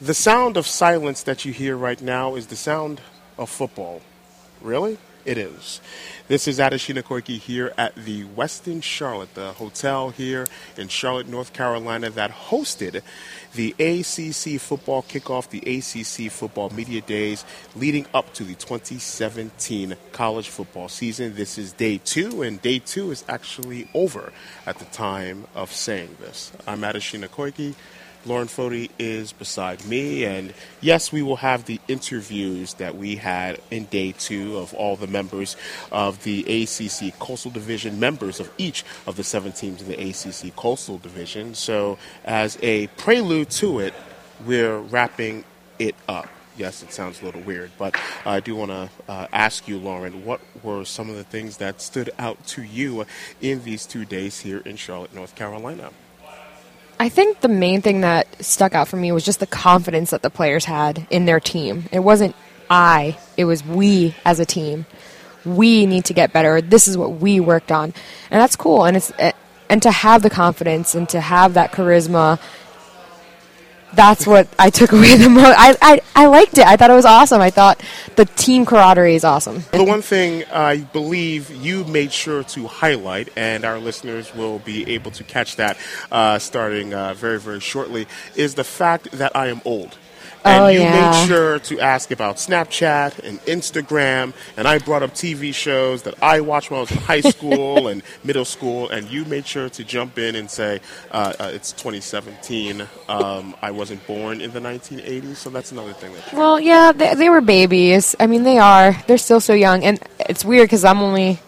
The sound of silence that you hear right now is the sound of football. Really? It is. This is Adeshina Koiki here at the Westin Charlotte, the hotel here in Charlotte, North Carolina, that hosted the ACC football kickoff, the ACC football media days leading up to the 2017 college football season. This is day two, and day two is actually over at the time of saying this. I'm Adeshina Koiki. Lauren Foti is beside me, and yes, we will have the interviews that we had in day two of all the members of the ACC Coastal Division, members of each of the seven teams in the ACC Coastal Division. So, as a prelude to it, we're wrapping it up. Yes, it sounds a little weird, but I do want to uh, ask you, Lauren, what were some of the things that stood out to you in these two days here in Charlotte, North Carolina? I think the main thing that stuck out for me was just the confidence that the players had in their team. It wasn't I, it was we as a team. We need to get better. This is what we worked on. And that's cool. And it's and to have the confidence and to have that charisma that's what I took away the most. I, I, I liked it. I thought it was awesome. I thought the team camaraderie is awesome. The one thing I believe you made sure to highlight, and our listeners will be able to catch that uh, starting uh, very, very shortly, is the fact that I am old. And oh, you yeah. made sure to ask about Snapchat and Instagram, and I brought up TV shows that I watched when I was in high school and middle school, and you made sure to jump in and say, uh, uh, it's 2017. Um, I wasn't born in the 1980s, so that's another thing that you Well, yeah, they, they were babies. I mean, they are. They're still so young. And it's weird because I'm only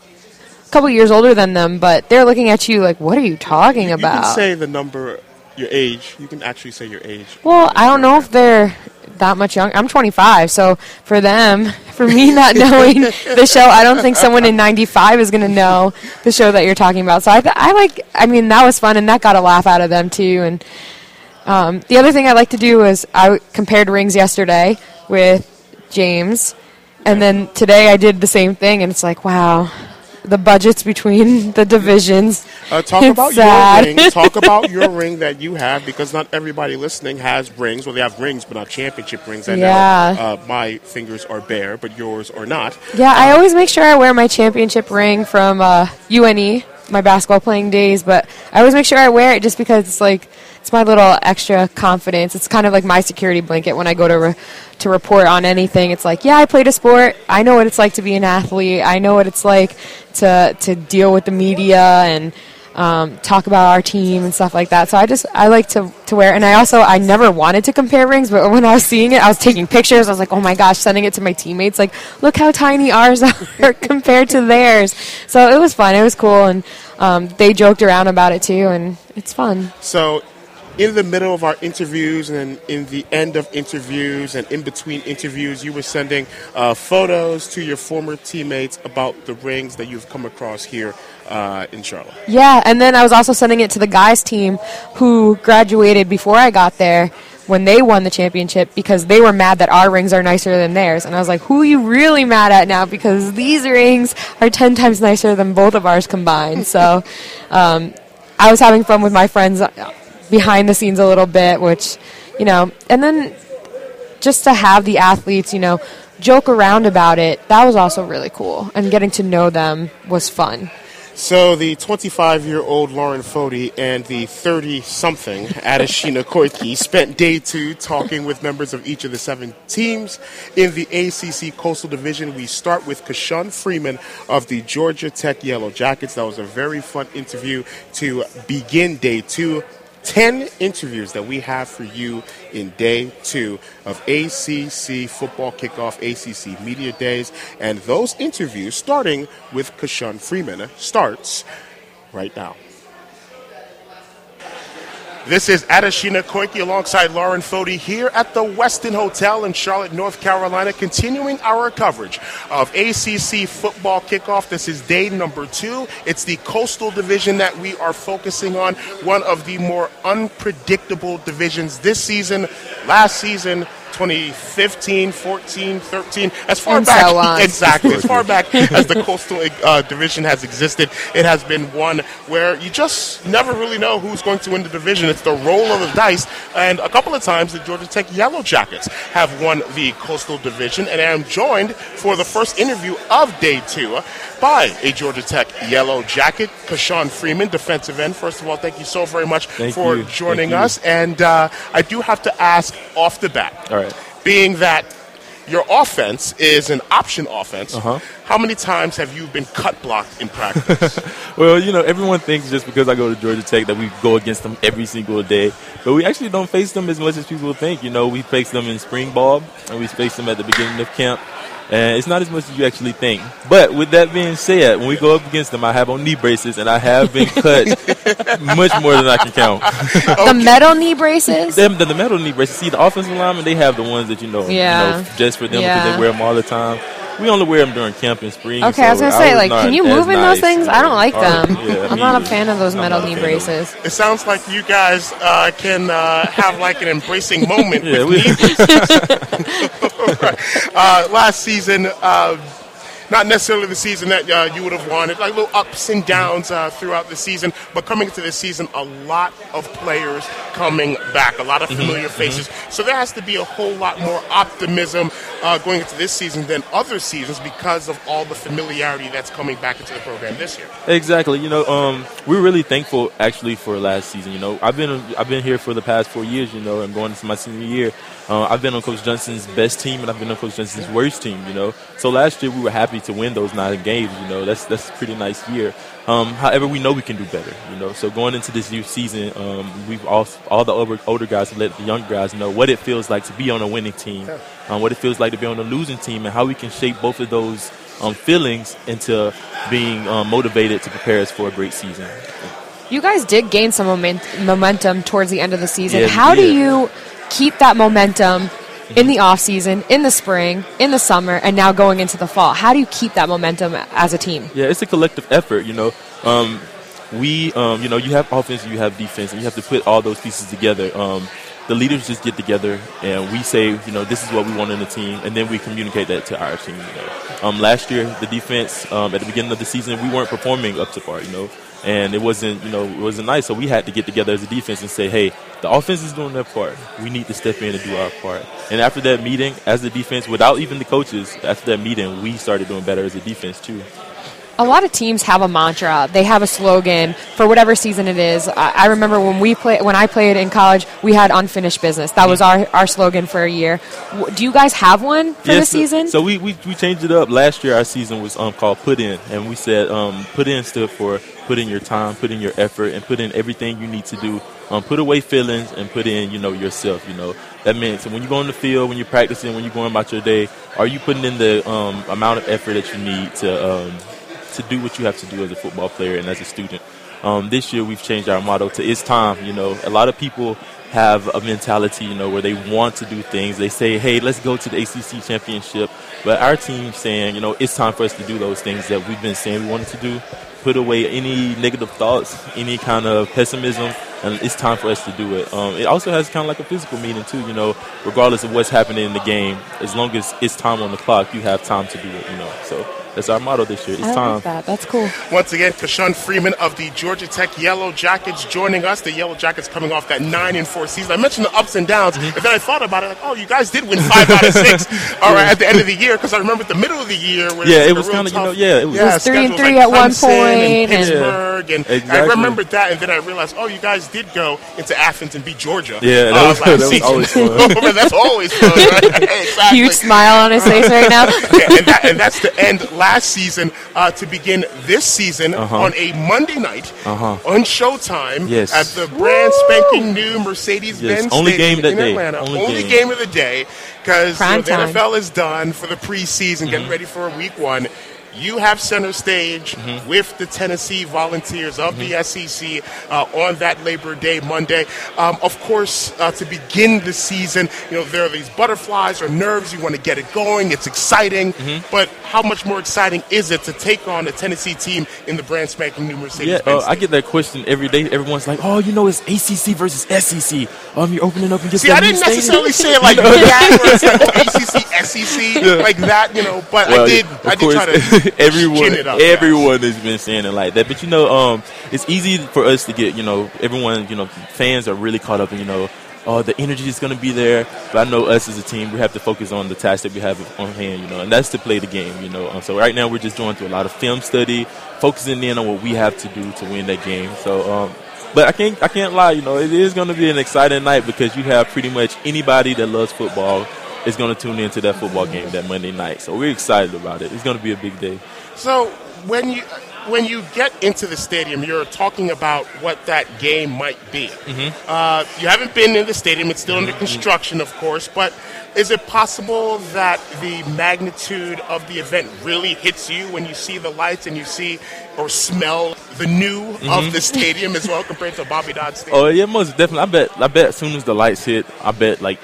a couple years older than them, but they're looking at you like, what are you talking You about? can say the number, your age. You can actually say your age. Well, I don't know if they're that much young. I'm 25, so for them, for me not knowing the show, I don't think someone in 95 is going to know the show that you're talking about. So I, th- I like. I mean, that was fun, and that got a laugh out of them too. And um, the other thing I like to do is I compared rings yesterday with James, and then today I did the same thing, and it's like, wow. The budgets between the divisions. Uh, talk It's about sad. your ring. Talk about your ring that you have, because not everybody listening has rings. Well, they have rings, but not championship rings. I Yeah. know uh, my fingers are bare, but yours are not. Yeah, I always make sure I wear my championship ring from uh, UNE, my basketball playing days, but I always make sure I wear it just because it's like it's my little extra confidence. It's kind of like my security blanket when I go to re- to report on anything. It's like, yeah, I played a sport. I know what it's like to be an athlete. I know what it's like to to deal with the media and um, talk about our team and stuff like that. So I just I like to, to wear, and I also I never wanted to compare rings, but when I was seeing it, I was taking pictures. I was like, oh my gosh, sending it to my teammates, like, look how tiny ours are compared to theirs. So it was fun. It was cool, and um, they joked around about it too, and it's fun. So, in the middle of our interviews and in the end of interviews and in between interviews, you were sending uh, photos to your former teammates about the rings that you've come across here uh, in Charlotte. Yeah, and then I was also sending it to the guys team who graduated before I got there when they won the championship because they were mad that our rings are nicer than theirs. And I was like, who are you really mad at now? Because these rings are 10 times nicer than both of ours combined. so um, I was having fun with my friends behind the scenes a little bit, which, you know, and then just to have the athletes, you know, joke around about it, that was also really cool. And getting to know them was fun. So the 25 year old Lauren Foti and the 30 something Adeshina Koiki spent day two talking with members of each of the seven teams in the ACC Coastal Division. We start with Kashawn Freeman of the Georgia Tech Yellow Jackets. That was a very fun interview to begin day two. 10 interviews that we have for you in day two of ACC Football Kickoff, ACC Media Days. And those interviews, starting with Kashawn Freeman, starts right now. This is Adeshina Koiki alongside Lauren Foti here at the Westin Hotel in Charlotte, North Carolina, continuing our coverage of ACC football kickoff. This is day number two. It's the coastal division that we are focusing on, one of the more unpredictable divisions this season, last season, 2015, 14, 13, as far And back so on. exactly as far back as the coastal uh, division has existed, it has been one where you just never really know who's going to win the division. It's the roll of the dice, and a couple of times the Georgia Tech Yellow Jackets have won the coastal division, and I'm joined for the first interview of day two by a Georgia Tech Yellow Jacket, Kashawn Freeman, defensive end. First of all, thank you so very much Thank for you. joining Thank you. us, and uh, I do have to ask off the bat All right. being that your offense is an option offense, Uh-huh. how many times have you been cut blocked in practice? Well, you know, everyone thinks just because I go to Georgia Tech that we go against them every single day, but we actually don't face them as much as people think. You know, we face them in spring ball and we face them at the beginning of camp, and it's not as much as you actually think. But with that being said, when we go up against them, I have on knee braces and I have been cut much more than I can count. The metal knee braces. them the, the metal knee braces. See, the offensive linemen they have the ones that you know, Yeah. you know just for them because they wear them all the time. We only wear them during camp and spring. Okay, I was gonna say, like, can you move in nice, those things? I don't like them. yeah, I'm me not a fan of those I'm metal knee fan of them. braces. it sounds like you guys uh, can uh, have like an embracing moment Yeah, with we- me. uh, last season, uh, not necessarily the season that uh, you would have wanted, like little ups and downs uh, throughout the season. But coming into this season, a lot of players coming back, a lot of familiar faces. So there has to be a whole lot more optimism uh, going into this season than other seasons because of all the familiarity that's coming back into the program this year. Exactly. You know, um, we're really thankful actually for last season. You know, I've been I've been here for the past four years. You know, and going into my senior year, uh, I've been on Coach Johnson's best team and I've been on Coach Johnson's worst team. You know, so last year we were happy to win those nine games. You know, that's that's a pretty nice year. Um, however, we know we can do better. You know, so going into this new season, um, we've all all the older, older guys have let the young guys know what it feels like to be on a winning team, um, what it feels like to be on a losing team, and how we can shape both of those um, feelings into being um, motivated to prepare us for a great season. You guys did gain some moment- momentum towards the end of the season. Yeah, we How do you keep that momentum in the off season, in the spring, in the summer, and now going into the fall? How do you keep that momentum as a team? Yeah, it's a collective effort. You know, um, we, um, you know, you have offense, you have defense, and you have to put all those pieces together. Um, the leaders just get together and we say, you know, this is what we want in the team, and then we communicate that to our team. You know, um, last year the defense um, at the beginning of the season we weren't performing up to par. You know, and it wasn't, you know, it wasn't nice. So we had to get together as a defense and say, hey, the offense is doing their part. We need to step in and do our part. And after that meeting, as the defense, without even the coaches, after that meeting, we started doing better as a defense too. A lot of teams have a mantra. They have a slogan for whatever season it is. I, I remember when we play, when I played in college, we had unfinished business. That was our, our slogan for a year. W- Do you guys have one for Yes, the season? So we, we, we changed it up. Last year our season was um, called Put In, and we said um, Put In stood for put in your time, put in your effort, and put in everything you need to do. Um, put away feelings and put in, you know, yourself. You know that means so when you go on the field, when you're practicing, when you're going about your day, are you putting in the um, amount of effort that you need to um, to do what you have to do as a football player and as a student? Um, this year we've changed our motto to "It's time." You know, a lot of people have a mentality, you know, where they want to do things. They say, "Hey, let's go to the ACC championship," but our team's saying, you know, it's time for us to do those things that we've been saying we wanted to do. Put away any negative thoughts, any kind of pessimism, and it's time for us to do it. Um, it also has kind of like a physical meaning too, you know, regardless of what's happening in the game. As long as it's time on the clock, you have time to do it, you know. So that's our motto this year. It's I time. like that. That's cool. Once again, Kashawn Freeman of the Georgia Tech Yellow Jackets joining us. The Yellow Jackets coming off that nine and four season. I mentioned the ups and downs, Mm-hmm. and then I thought about it, like, oh, you guys did win five out of six. All right, at the end of the year, because I remember at the middle of the year, where Yeah, it it was, was like a kinda, you know, yeah, it was- It was three and three like at one Clemson point, and and- Pittsburgh, and, I Exactly. remembered that, and then I realized, oh, you guys did go into Athens and beat Georgia. Yeah, that uh, was- last that was season. always fun. That's always fun, right? exactly. Huge smile on his face right now. Yeah, and, that, and that's the end last season uh, to begin this season Uh-huh. on a Monday night on Showtime Yes. at the brand spanking new Mercedes-Benz Yes, only Stadium game that in day. Atlanta. Only Only, game. game. of the day because Prime the. NFL is done for the preseason, Mm-hmm. getting ready for week one. You have center stage Mm-hmm. with the Tennessee Volunteers of the SEC uh, on that Labor Day Monday. Um, of course, uh, to begin the season, you know there are these butterflies or nerves. You want to get it going. It's exciting, Mm-hmm. but how much more exciting is it to take on a Tennessee team in the brand spanking new Yeah, Mercedes-Benz? uh, I get that question every day. Everyone's like, "Oh, you know, it's ACC versus SEC. Um, you're opening up against See, that I didn't stadium." necessarily say it like that, where it's like oh, ACC, SEC, like that, you know. But Well, I did, of I did course, try to everyone, up. everyone has been saying it like that. But you know, um, it's easy for us to get, you know, everyone, you know, fans are really caught up in, you know, oh, the energy is going to be there. But I know us as a team, we have to focus on the task that we have on hand, you know, and that's to play the game, you know. Um, so right now, we're just going through a lot of film study, focusing in on what we have to do to win that game. So, um, but I can't, I can't lie, you know, it is going to be an exciting night because you have pretty much anybody that loves football is going to tune into that football game that Monday night. So we're excited about it. It's going to be a big day. So when you when you get into the stadium, you're talking about what that game might be. Mm-hmm. Uh, you haven't been in the stadium; it's still under construction, of course. But is it possible that the magnitude of the event really hits you when you see the lights and you see or smell the new of the stadium as well compared to Bobby Dodd Stadium? Mm-hmm. Oh yeah, most definitely. I bet. I bet as soon as the lights hit, I bet like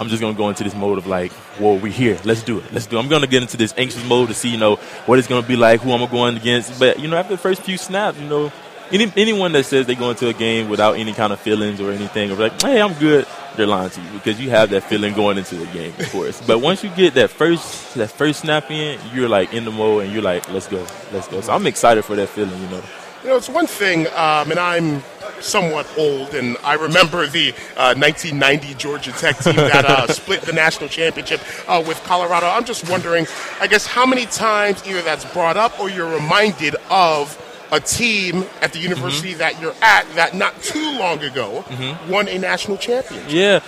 I'm just gonna go into this mode of like, whoa, we're here. Let's do it. Let's do. it. I'm gonna get into this anxious mode to see, you know, what it's gonna be like, who I'm going against. But you know, after the first few snaps, you know, any anyone that says they go into a game without any kind of feelings or anything, or like, hey, I'm good, they're lying to you because you have that feeling going into the game, of course. but once you get that first that first snap in, you're like in the mode and you're like, let's go, let's go. So I'm excited for that feeling, you know. You know, it's one thing, um, and I'm somewhat old, and I remember the uh, 1990 Georgia Tech team that uh, split the national championship uh, with Colorado. I'm just wondering, I guess, how many times either that's brought up or you're reminded of a team at the university that you're at that not too long ago won a national championship. Yeah,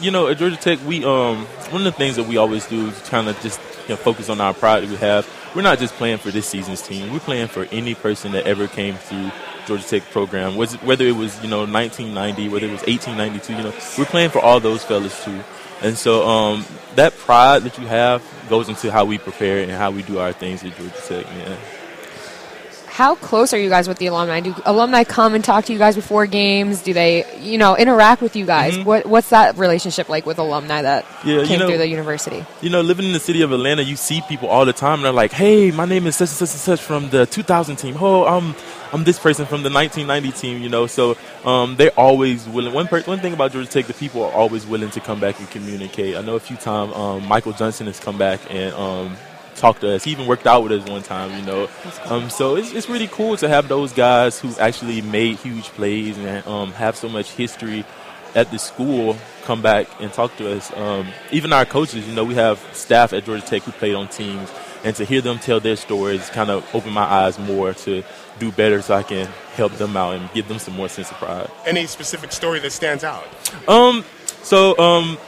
you know, at Georgia Tech, we um one of the things that we always do is kind of just you know, focus on our pride that we have. We're not just playing for this season's team. We're playing for any person that ever came through Georgia Tech program. Was it- whether it was you know 1990, whether it was 1892, you know, we're playing for all those fellas too. And so um, that pride that you have goes into how we prepare and how we do our things at Georgia Tech. Man. How close are you guys with the alumni? Do alumni come and talk to you guys before games? Do they, you know, interact with you guys? What What's that relationship like with alumni that Mm-hmm. Yeah, you came know- through the university? you know, living in the city of Atlanta, you see people all the time, and they're like, "Hey, my name is such and such and such from the 2000 team. Oh, I'm I'm this person from the 1990 team." You know, so um, they're always willing. One per- one thing about Georgia Tech, the people are always willing to come back and communicate. I know a few times um, Michael Johnson has come back and. Um, talked to us. He even worked out with us one time, you know. Um, so it's, it's really cool to have those guys who actually made huge plays and um, have so much history at the school come back and talk to us. Um, even our coaches, you know, we have staff at Georgia Tech who played on teams, and to hear them tell their stories kind of opened my eyes more to do better so I can help them out and give them some more sense of pride. Any specific story that stands out? Um, so um,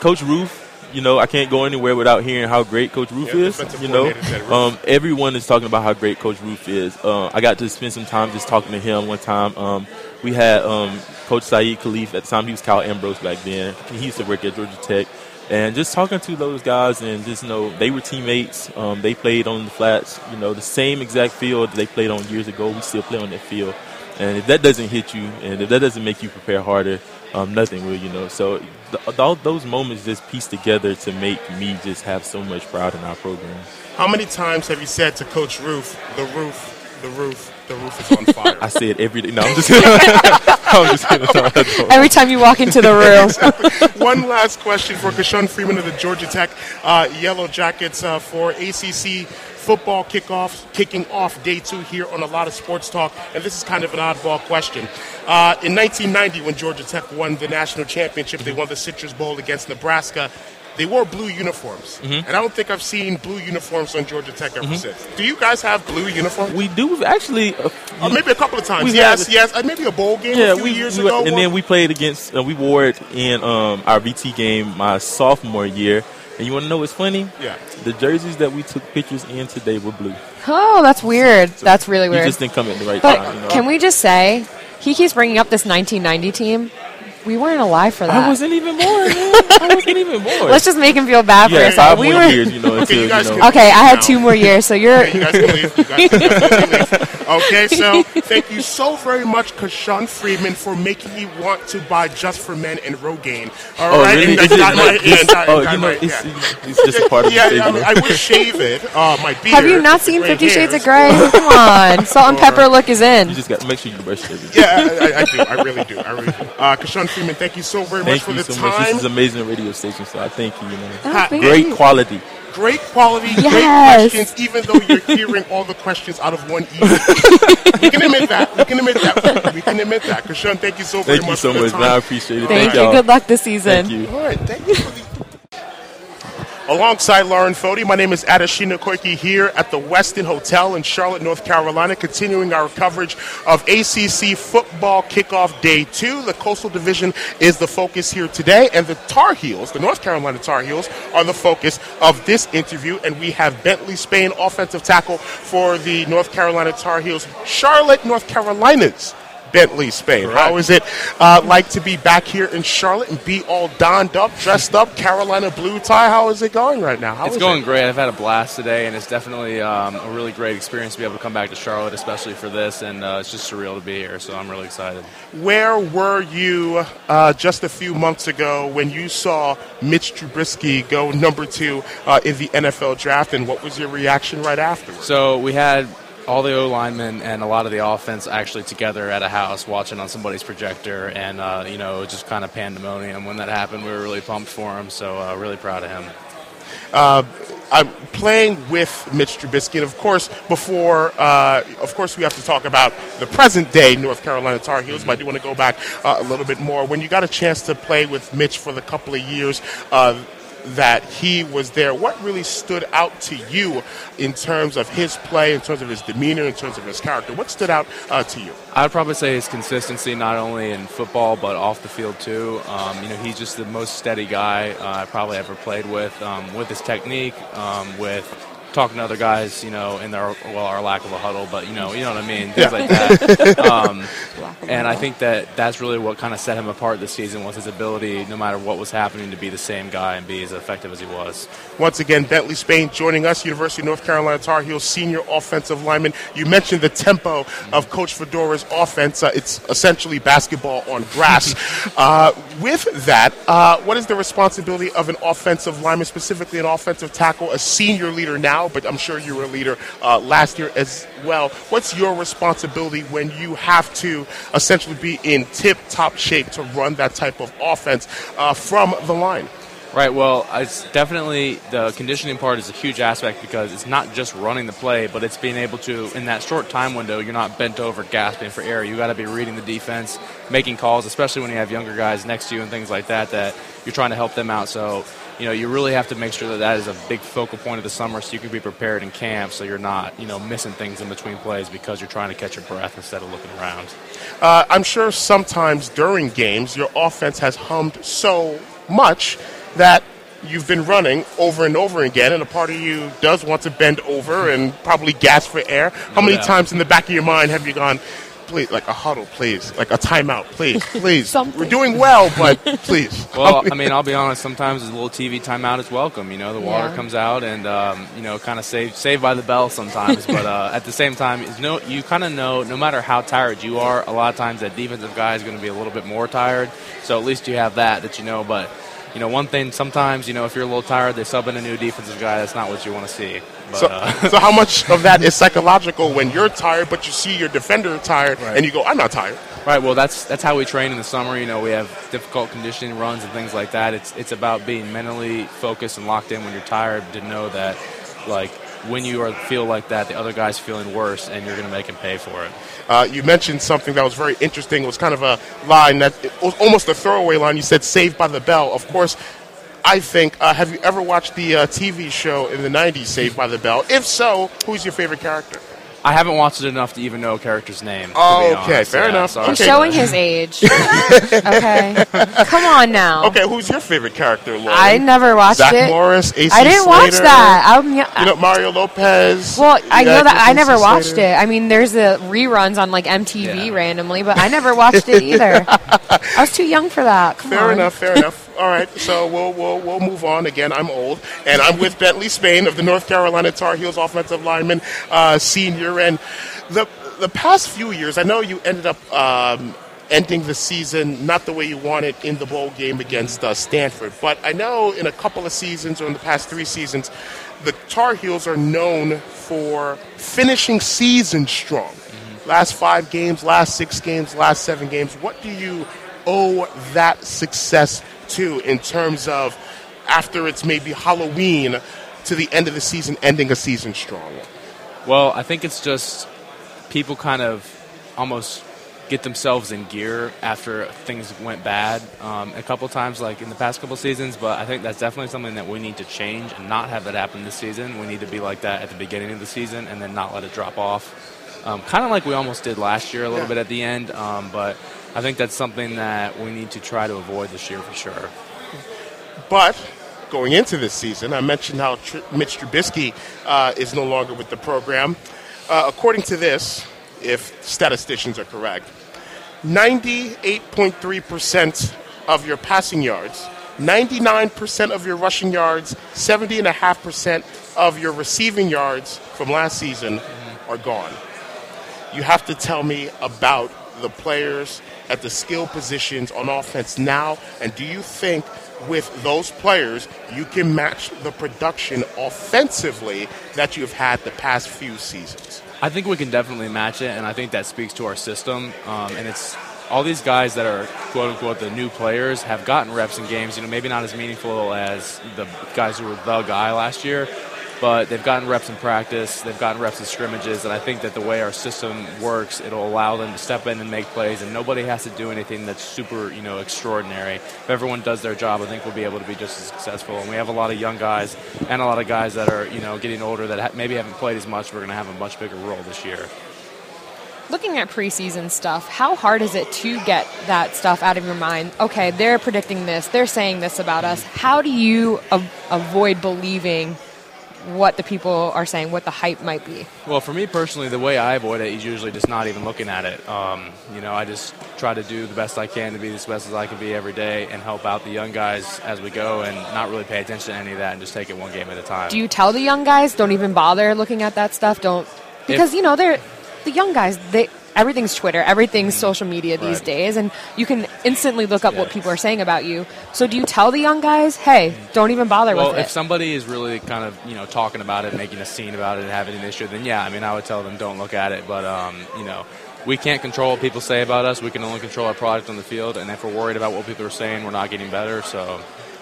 Coach Roof, you know, I can't go anywhere without hearing how great Coach Roof Yeah, is. You know, coordinator Ted Roof. um, everyone is talking about how great Coach Roof is. Uh, I got to spend some time just talking to him one time. Um, we had um, Coach Saeed Khalif at the time. He was Cal Ambrose back then. He used to work at Georgia Tech. And just talking to those guys and just know they were teammates. Um, they played on the flats, you know, the same exact field they played on years ago. We still play on that field. And if that doesn't hit you, and if that doesn't make you prepare harder, um, nothing will, you know. So th- all those moments just piece together to make me just have so much pride in our program. How many times have you said to Coach Roof, the roof, the roof, the roof is on fire? I say it every day. No, I'm just I'm just kidding. No, Every time you walk into the room, One last question for Kashawn Freeman of the Georgia Tech uh, Yellow Jackets uh, for ACC football kickoff, kicking off day two here on a lot of sports talk. And this is kind of an oddball question. Uh, in 1990, when Georgia Tech won the national championship, they won the Citrus Bowl against Nebraska. They wore blue uniforms, Mm-hmm. and I don't think I've seen blue uniforms on Georgia Tech ever since. Do you guys have blue uniforms? We do actually. Uh, Uh, maybe a couple of times. We've yes, had- yes. Uh, maybe a bowl game yeah, a few we, years we- ago. and then we played against. Uh, we wore it in um, our VT game my sophomore year. And you want to know what's funny? Yeah. The jerseys that we took pictures in today were blue. oh, that's weird. That's really You weird. just didn't come at the right But time. You know? can we just say he keeps bringing up this 1990 team? We weren't alive for that. I wasn't even born. man. I wasn't even born. Let's just make him feel bad for yeah, yourself. five We more were years, you know, Okay, until you you, know. can- okay. I had Now. two more years, so you're. Okay, you guys can leave. You guys, you guys can leave. Okay, so thank you so very much, Kashawn Friedman, for making me want to buy Just for Men and Rogaine. All Oh, right, really? and Is it got my- like- yeah, it's- got- oh, got you know, my- it's, yeah. it's just a part of Yeah, the yeah, I, stage. mean, I would shave it. Uh, my beard. Have you not seen gray Fifty Shades of Grey? Come on, salt and pepper look is in. You just got to make sure you brush every day. Yeah, I, I, I do. I really do. I really do. Uh, Kashawn Freeman, thank you so very much Thank for you the so much. This is amazing radio station, so I thank you. You know, Oh, Ha- great quality. Great quality, great Yes. questions, even though you're hearing all the questions out of one ear. we can admit that. We can admit that. We can admit that. Kashawn, thank you so very Thank you much so for the much, time. I appreciate it. Thank you. y'all. Good luck this season. Thank you. All right, thank you for the. Alongside Lauren Foti, my name is Adeshina Koiki here at the Westin Hotel in Charlotte, North Carolina, continuing our coverage of ACC football kickoff day two. The Coastal Division is the focus here today, and the Tar Heels, the North Carolina Tar Heels, are the focus of this interview. And we have Bentley Spain, offensive tackle for the North Carolina Tar Heels, Charlotte, North Carolina's Bentley Spain. How is it uh, like to be back here in Charlotte and be all donned up, dressed up, Carolina blue tie? How is it going right now? How It's going it? great. I've had a blast today, and it's definitely um, a really great experience to be able to come back to Charlotte, especially for this. And uh, it's just surreal to be here, so I'm really excited. Where were you uh, just a few months ago when you saw Mitch Trubisky go number two uh, in the NFL draft, and what was your reaction right afterwards? So we had all the O linemen and a lot of the offense actually together at a house watching on somebody's projector, and uh, you know, just kind of pandemonium when that happened. We were really pumped for him, so uh, really proud of him. I'm playing with Mitch Trubisky, and of course, before, uh, of course, we have to talk about the present day North Carolina Tar Heels. But I do want to go back uh, a little bit more. When you got a chance to play with Mitch for the couple of years uh, that he was there, what really stood out to you in terms of his play, in terms of his demeanor, in terms of his character? What stood out uh, to you? I'd probably say his consistency, not only in football but off the field too. Um, you know, he's just the most steady guy uh, I probably ever played with. Um, with his technique, um, with talking to other guys, you know, in their well, our lack of a huddle, but you know, you know what I mean, things like that. Um, and I think that that's really what kind of set him apart this season was his ability, no matter what was happening, to be the same guy and be as effective as he was. Once again, Bentley Spain joining us, University of North Carolina Tar Heels senior offensive lineman. You mentioned the tempo of Coach Fedora's offense. Uh, it's essentially basketball on grass. uh, with that, uh, what is the responsibility of an offensive lineman, specifically an offensive tackle, a senior leader now, but I'm sure you were a leader uh, last year as well. What's your responsibility when you have to essentially be in tip top shape to run that type of offense uh, from the line? Right. Well, it's definitely the conditioning part is a huge aspect because it's not just running the play, but it's being able to, in that short time window, you're not bent over gasping for air. You got to be reading the defense, making calls, especially when you have younger guys next to you and things like that. That you're trying to help them out. So, you know, you really have to make sure that that is a big focal point of the summer, so you can be prepared in camp, so you're not, you know, missing things in between plays because you're trying to catch your breath instead of looking around. Uh, I'm sure sometimes during games your offense has hummed so much that you've been running over and over again, and a part of you does want to bend over and probably gasp for air. How many doubt. times in the back of your mind have you gone, please, like a huddle, please, like a timeout, please, please? We're doing well, but please. Well, I mean, I'll be honest. Sometimes a little TV timeout is welcome. You know, the water Yeah. comes out, and um, you know, kind of saved saved by the bell sometimes. but uh, at the same time, is no, you kind of know no matter how tired you are, a lot of times that defensive guy is going to be a little bit more tired. So at least you have that that you know. But you know, one thing sometimes, you know, if you're a little tired, they sub in a new defensive guy. That's not what you want to see. But, So, uh, so how much of that is psychological when you're tired, but you see your defender tired, and you go, "I'm not tired." Right. Well, that's that's how we train in the summer. You know, we have difficult conditioning runs and things like that. It's it's about being mentally focused and locked in when you're tired to know that, like, when you are feel like that, the other guy's feeling worse, and you're going to make him pay for it. Uh, you mentioned something that was very interesting. It was kind of a line that was almost a throwaway line. You said "Saved by the Bell." Of course, I think. Uh, have you ever watched the uh, TV show in the '90s, "Saved by the Bell"? If so, who's your favorite character? I haven't watched it enough to even know a character's name. to be Oh, okay, honest. fair Yeah, enough. sorry. He's Okay. showing his age. okay. Come on now. Okay, who's your favorite character, Lauren? I never watched Zach it. Morris, AC I didn't watch Slater, that. I'm, yeah, You know Mario Lopez. well, I know that I AC never watched it. I mean, there's the reruns on like MTV Yeah. randomly, but I never watched it either. I was too young for that. Come Fair on. enough, fair enough. All right. So we'll, we'll we'll move on. Again, I'm old, and I'm with Bentley Spain of the North Carolina Tar Heels offensive lineman, uh, senior. And the the past few years, I know you ended up. Um, ending the season not the way you wanted in the bowl game against uh, Stanford. But I know in a couple of seasons or in the past three seasons, the Tar Heels are known for finishing seasons strong. Last five games, last six games, last seven games. What do you owe that success to in terms of after it's maybe Halloween to the end of the season, ending a season strong? Well, I think it's just people kind of almost get themselves in gear after things went bad um, a couple times, like in the past couple seasons. But I think that's definitely something that we need to change and not have that happen this season. We need to be like that at the beginning of the season and then not let it drop off. Um, kind of like we almost did last year a little yeah. bit at the end. Um, but I think that's something that we need to try to avoid this year for sure. But going into this season, I mentioned how Tr- Mitch Trubisky uh, is no longer with the program. Uh, according to this, if statisticians are correct, 98.3% of your passing yards, 99% of your rushing yards, 70.5% of your receiving yards from last season are gone. You have to tell me about the players at the skill positions on offense now, and do you think with those players you can match the production offensively that you've had the past few seasons? I think we can definitely match it, and I think that speaks to our system. Um, and it's all these guys that are quote unquote the new players have gotten reps in games. You know, maybe not as meaningful as the guys who were the guy last year, but they've gotten reps in practice, they've gotten reps in scrimmages, and I think that the way our system works, it'll allow them to step in and make plays, and nobody has to do anything that's super, you know, extraordinary. If everyone does their job, I think we'll be able to be just as successful. And we have a lot of young guys and a lot of guys that are, you know, getting older that maybe haven't played as much. We're going to have a much bigger role this year. Looking at preseason stuff, how hard is it to get that stuff out of your mind? Okay, they're predicting this, they're saying this about us. How do you avoid believing what the people are saying, what the hype might be? Well, for me personally, the way I avoid it is usually just not even looking at it. Um, you know, I just try to do the best I can to be as best as I can be every day and help out the young guys as we go and not really pay attention to any of that and just take it one game at a time. Do you tell the young guys, don't even bother looking at that stuff? Don't. Because, if, you know, they're the young guys, they everything's Twitter, everything's mm-hmm. social media these right. days, and you can instantly look up what people are saying about you. So, do you tell the young guys, "Hey, don't even bother well, with it"? if somebody is really kind of you know talking about it, making a scene about it, and having an issue, then yeah, I mean, I would tell them, "Don't look at it." But um, you know, we can't control what people say about us. We can only control our product on the field, and if we're worried about what people are saying, we're not getting better. So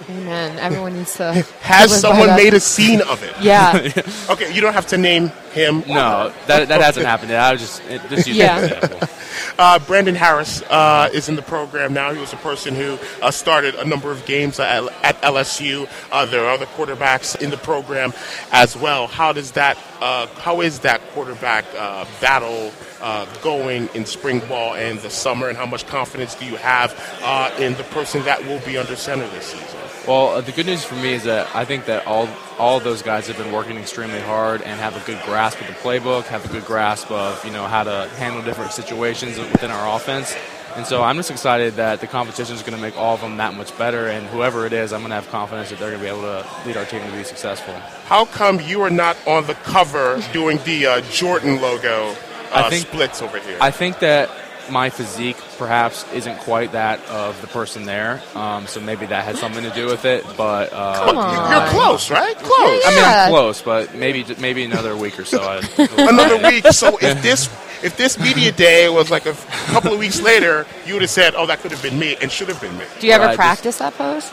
Amen. Everyone needs to. Has someone made a scene of it? Yeah. okay, you don't have to name him. No, that, that hasn't happened yet. I was just it, just use yeah. example. Uh, Brandon Harris uh, is in the program now. He was a person who uh, started a number of games at, at LSU. Uh, there are other quarterbacks in the program as well. How does that? Uh, how is that quarterback uh, battle? uh, going in spring ball and the summer, and how much confidence do you have uh, in the person that will be under center this season? Well, uh, the good news for me is that I think that all all those guys have been working extremely hard and have a good grasp of the playbook, have a good grasp of you know how to handle different situations within our offense. And so I'm just excited that the competition is going to make all of them that much better. And whoever it is, I'm going to have confidence that they're going to be able to lead our team to be successful. How come you are not on the cover doing the uh, Jordan logo uh, I think, splits over here. I think that my physique perhaps isn't quite that of the person there, um, so maybe that had something to do with it. But uh, Come on. you're close, right? Close. I mean, I'm close, but maybe maybe another week or so. another week. So if this if this media day was like a couple of weeks later, you would have said, "Oh, that could have been me and should have been me." Do you ever practice just, that pose?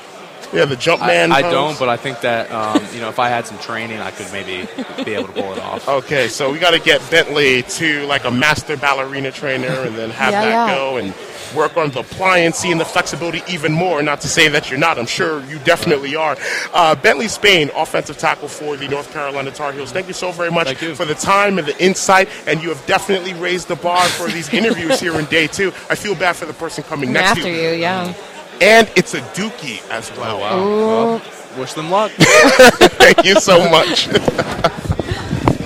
Yeah, the jump man. I, I don't, but I think that um, you know if I had some training, I could maybe be able to pull it off. Okay, so we got to get Bentley to like a master ballerina trainer, and then have yeah, that yeah. go and work on the pliancy and the flexibility even more. Not to say that you're not, I'm sure you definitely are. Uh, Bentley Spain, offensive tackle for the North Carolina Tar Heels. Thank you so very much for the time and the insight, and you have definitely raised the bar for these interviews here in day two. I feel bad for the person coming next after to you. you yeah and it's a dookie as well. Oh, wow. Well, wish them luck. Thank you so much.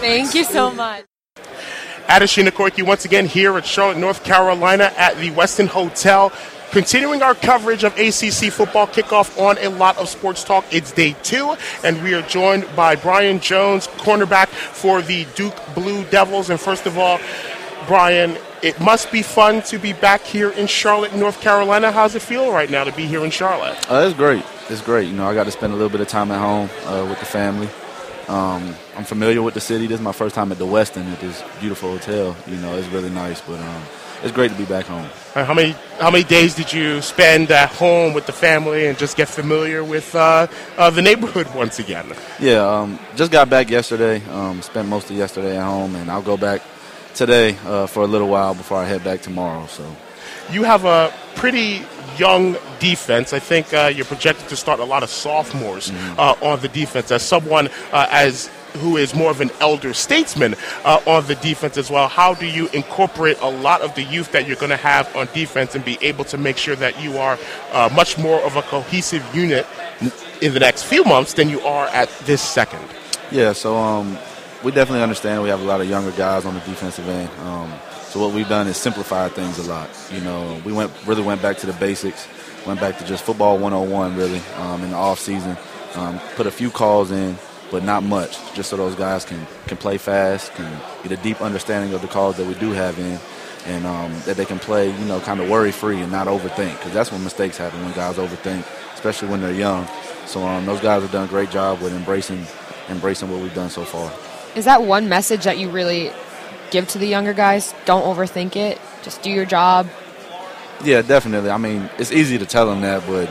Thank you so much. Adeshina Koiki once again here at Charlotte, North Carolina at the Westin Hotel. Continuing our coverage of ACC football kickoff on a lot of sports talk. It's day two, and we are joined by Brian Jones, cornerback for the Duke Blue Devils. And first of all, Bryon, it must be fun to be back here in Charlotte, North Carolina. How's it feel right now to be here in Charlotte? Uh, it's great. It's great. You know, I got to spend a little bit of time at home uh, with the family. Um, I'm familiar with the city. This is my first time at the Westin at this beautiful hotel. You know, it's really nice, but um, it's great to be back home. How many how many days did you spend at home with the family and just get familiar with uh, uh, the neighborhood once again? Yeah, um, just got back yesterday. Um, spent most of yesterday at home, and I'll go back today uh, for a little while before I head back tomorrow. So, you have a pretty young defense. I think uh, you're projected to start a lot of sophomores mm-hmm. uh, on the defense. As someone uh, as who is more of an elder statesman uh, on the defense as well, how do you incorporate a lot of the youth that you're going to have on defense and be able to make sure that you are uh, much more of a cohesive unit in the next few months than you are at this second? Yeah, so um, we definitely understand we have a lot of younger guys on the defensive end. Um, so what we've done is simplify things a lot. You know, we went really went back to the basics, went back to just football 101 really um, in the off season. Um, put a few calls in, but not much, just so those guys can can play fast, can get a deep understanding of the calls that we do have in, and um, that they can play, you know, kind of worry free and not overthink, because that's when mistakes happen when guys overthink, especially when they're young. So um, those guys have done a great job with embracing embracing what we've done so far. Is that one message that you really give to the younger guys? Don't overthink it. Just do your job. Yeah, definitely. I mean, it's easy to tell them that, but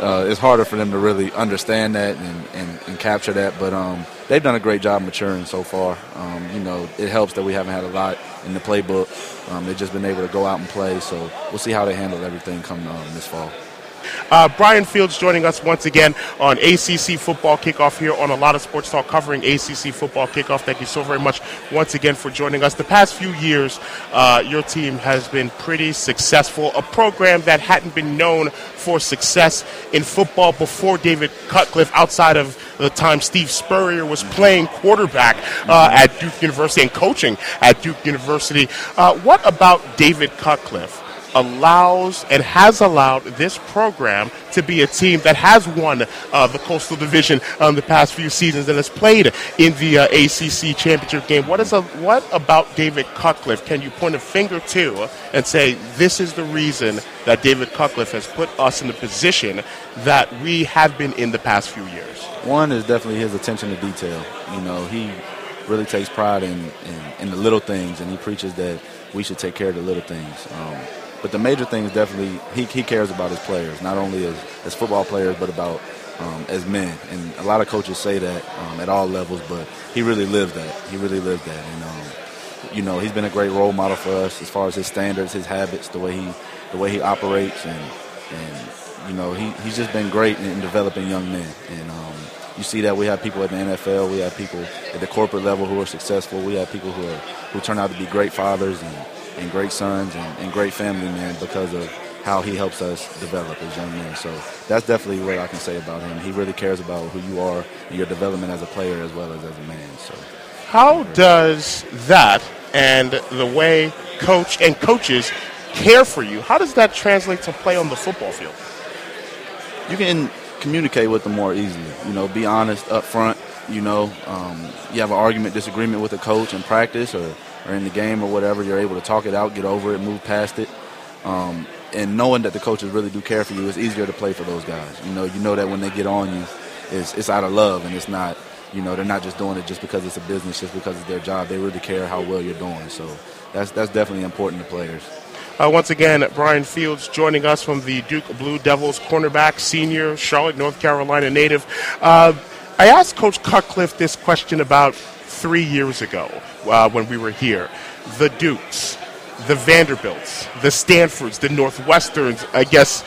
uh, it's harder for them to really understand that and, and, and capture that. But um, they've done a great job maturing so far. Um, you know, it helps that we haven't had a lot in the playbook. Um, they've just been able to go out and play. So we'll see how they handle everything come um, this fall. Uh, Bryon Fields joining us once again on ACC Football Kickoff here on a lot of sports talk covering ACC Football Kickoff. Thank you so very much once again for joining us. The past few years, uh, your team has been pretty successful. A program that hadn't been known for success in football before David Cutcliffe, outside of the time Steve Spurrier was playing quarterback uh, at Duke University and coaching at Duke University. Uh, what about David Cutcliffe? Allows and has allowed this program to be a team that has won uh, the Coastal Division um, the past few seasons and has played in the uh, ACC championship game. What is a, what about David Cutcliffe can you point a finger to and say this is the reason that David Cutcliffe has put us in the position that we have been in the past few years? One is definitely his attention to detail. You know, he really takes pride in, in, in the little things, and he preaches that we should take care of the little things. Um, but the major thing is definitely he, he cares about his players, not only as, as football players, but about um, as men. And a lot of coaches say that um, at all levels, but he really lives that. He really lives that. And um, you know, he's been a great role model for us as far as his standards, his habits, the way he the way he operates, and and you know, he, he's just been great in, in developing young men. And um, you see that we have people at the NFL, we have people at the corporate level who are successful, we have people who are who turn out to be great fathers and and great sons and, and great family men because of how he helps us develop as young men. So that's definitely what I can say about him. He really cares about who you are and your development as a player as well as as a man. So how does that and the way coach and coaches care for you, how does that translate to play on the football field? You can communicate with them more easily. You know, be honest up front. You know, um, you have an argument, disagreement with a coach in practice or or in the game or whatever, you're able to talk it out, get over it, move past it. Um, and knowing that the coaches really do care for you, it's easier to play for those guys. You know, you know that when they get on you, it's, it's out of love and it's not, you know, they're not just doing it just because it's a business, just because it's their job. They really care how well you're doing. So that's that's definitely important to players. Uh, once again, Bryon Fields joining us from the Duke Blue Devils, cornerback, senior, Charlotte, North Carolina native. Uh, I asked Coach Cutcliffe this question about three years ago uh, when we were here. The Dukes, the Vanderbilts, the Stanfords, the Northwesterns, I guess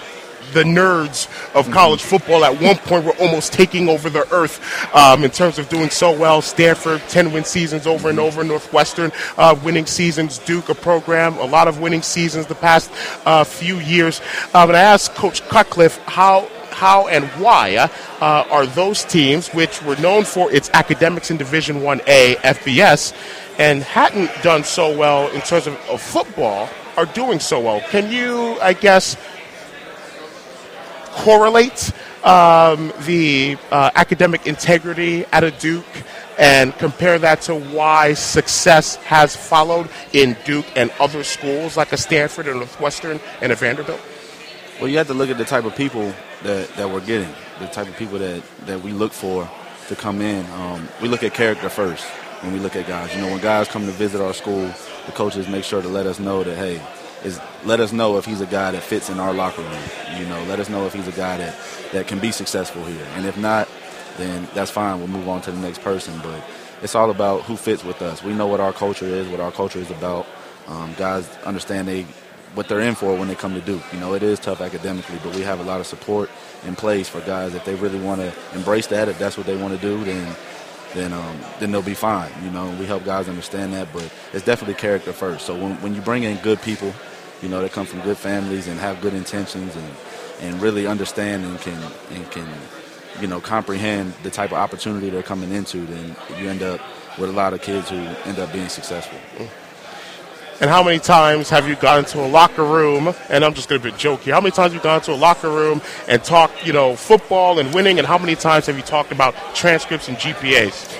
the nerds of college football at one point were almost taking over the earth um, in terms of doing so well. Stanford, 10 win seasons over and over. Northwestern, uh, winning seasons. Duke, a program, a lot of winning seasons the past uh, few years. Um, and I asked Coach Cutcliffe how how and why uh, are those teams, which were known for its academics in Division 1A, FBS, and hadn't done so well in terms of, of football, are doing so well? Can you, I guess, correlate um, the uh, academic integrity at a Duke and compare that to why success has followed in Duke and other schools like a Stanford and Northwestern and a Vanderbilt? Well, you have to look at the type of people that, that we're getting, the type of people that, that we look for to come in. Um, we look at character first when we look at guys. You know, when guys come to visit our school, the coaches make sure to let us know that, hey, is let us know if he's a guy that fits in our locker room. You know, let us know if he's a guy that, that can be successful here. And if not, then that's fine. We'll move on to the next person. But it's all about who fits with us. We know what our culture is, what our culture is about. Um, guys understand they what they're in for when they come to Duke. You know, it is tough academically, but we have a lot of support in place for guys if they really want to embrace that. If that's what they want to do, then then um, then they'll be fine. You know, we help guys understand that, but it's definitely character first. So when when you bring in good people, you know, that come from good families and have good intentions and and really understand and can and can you know comprehend the type of opportunity they're coming into, then you end up with a lot of kids who end up being successful. And how many times have you gone into a locker room? And I'm just going to be joking. How many times have you gone into a locker room and talked, you know, football and winning? And how many times have you talked about transcripts and GPAs?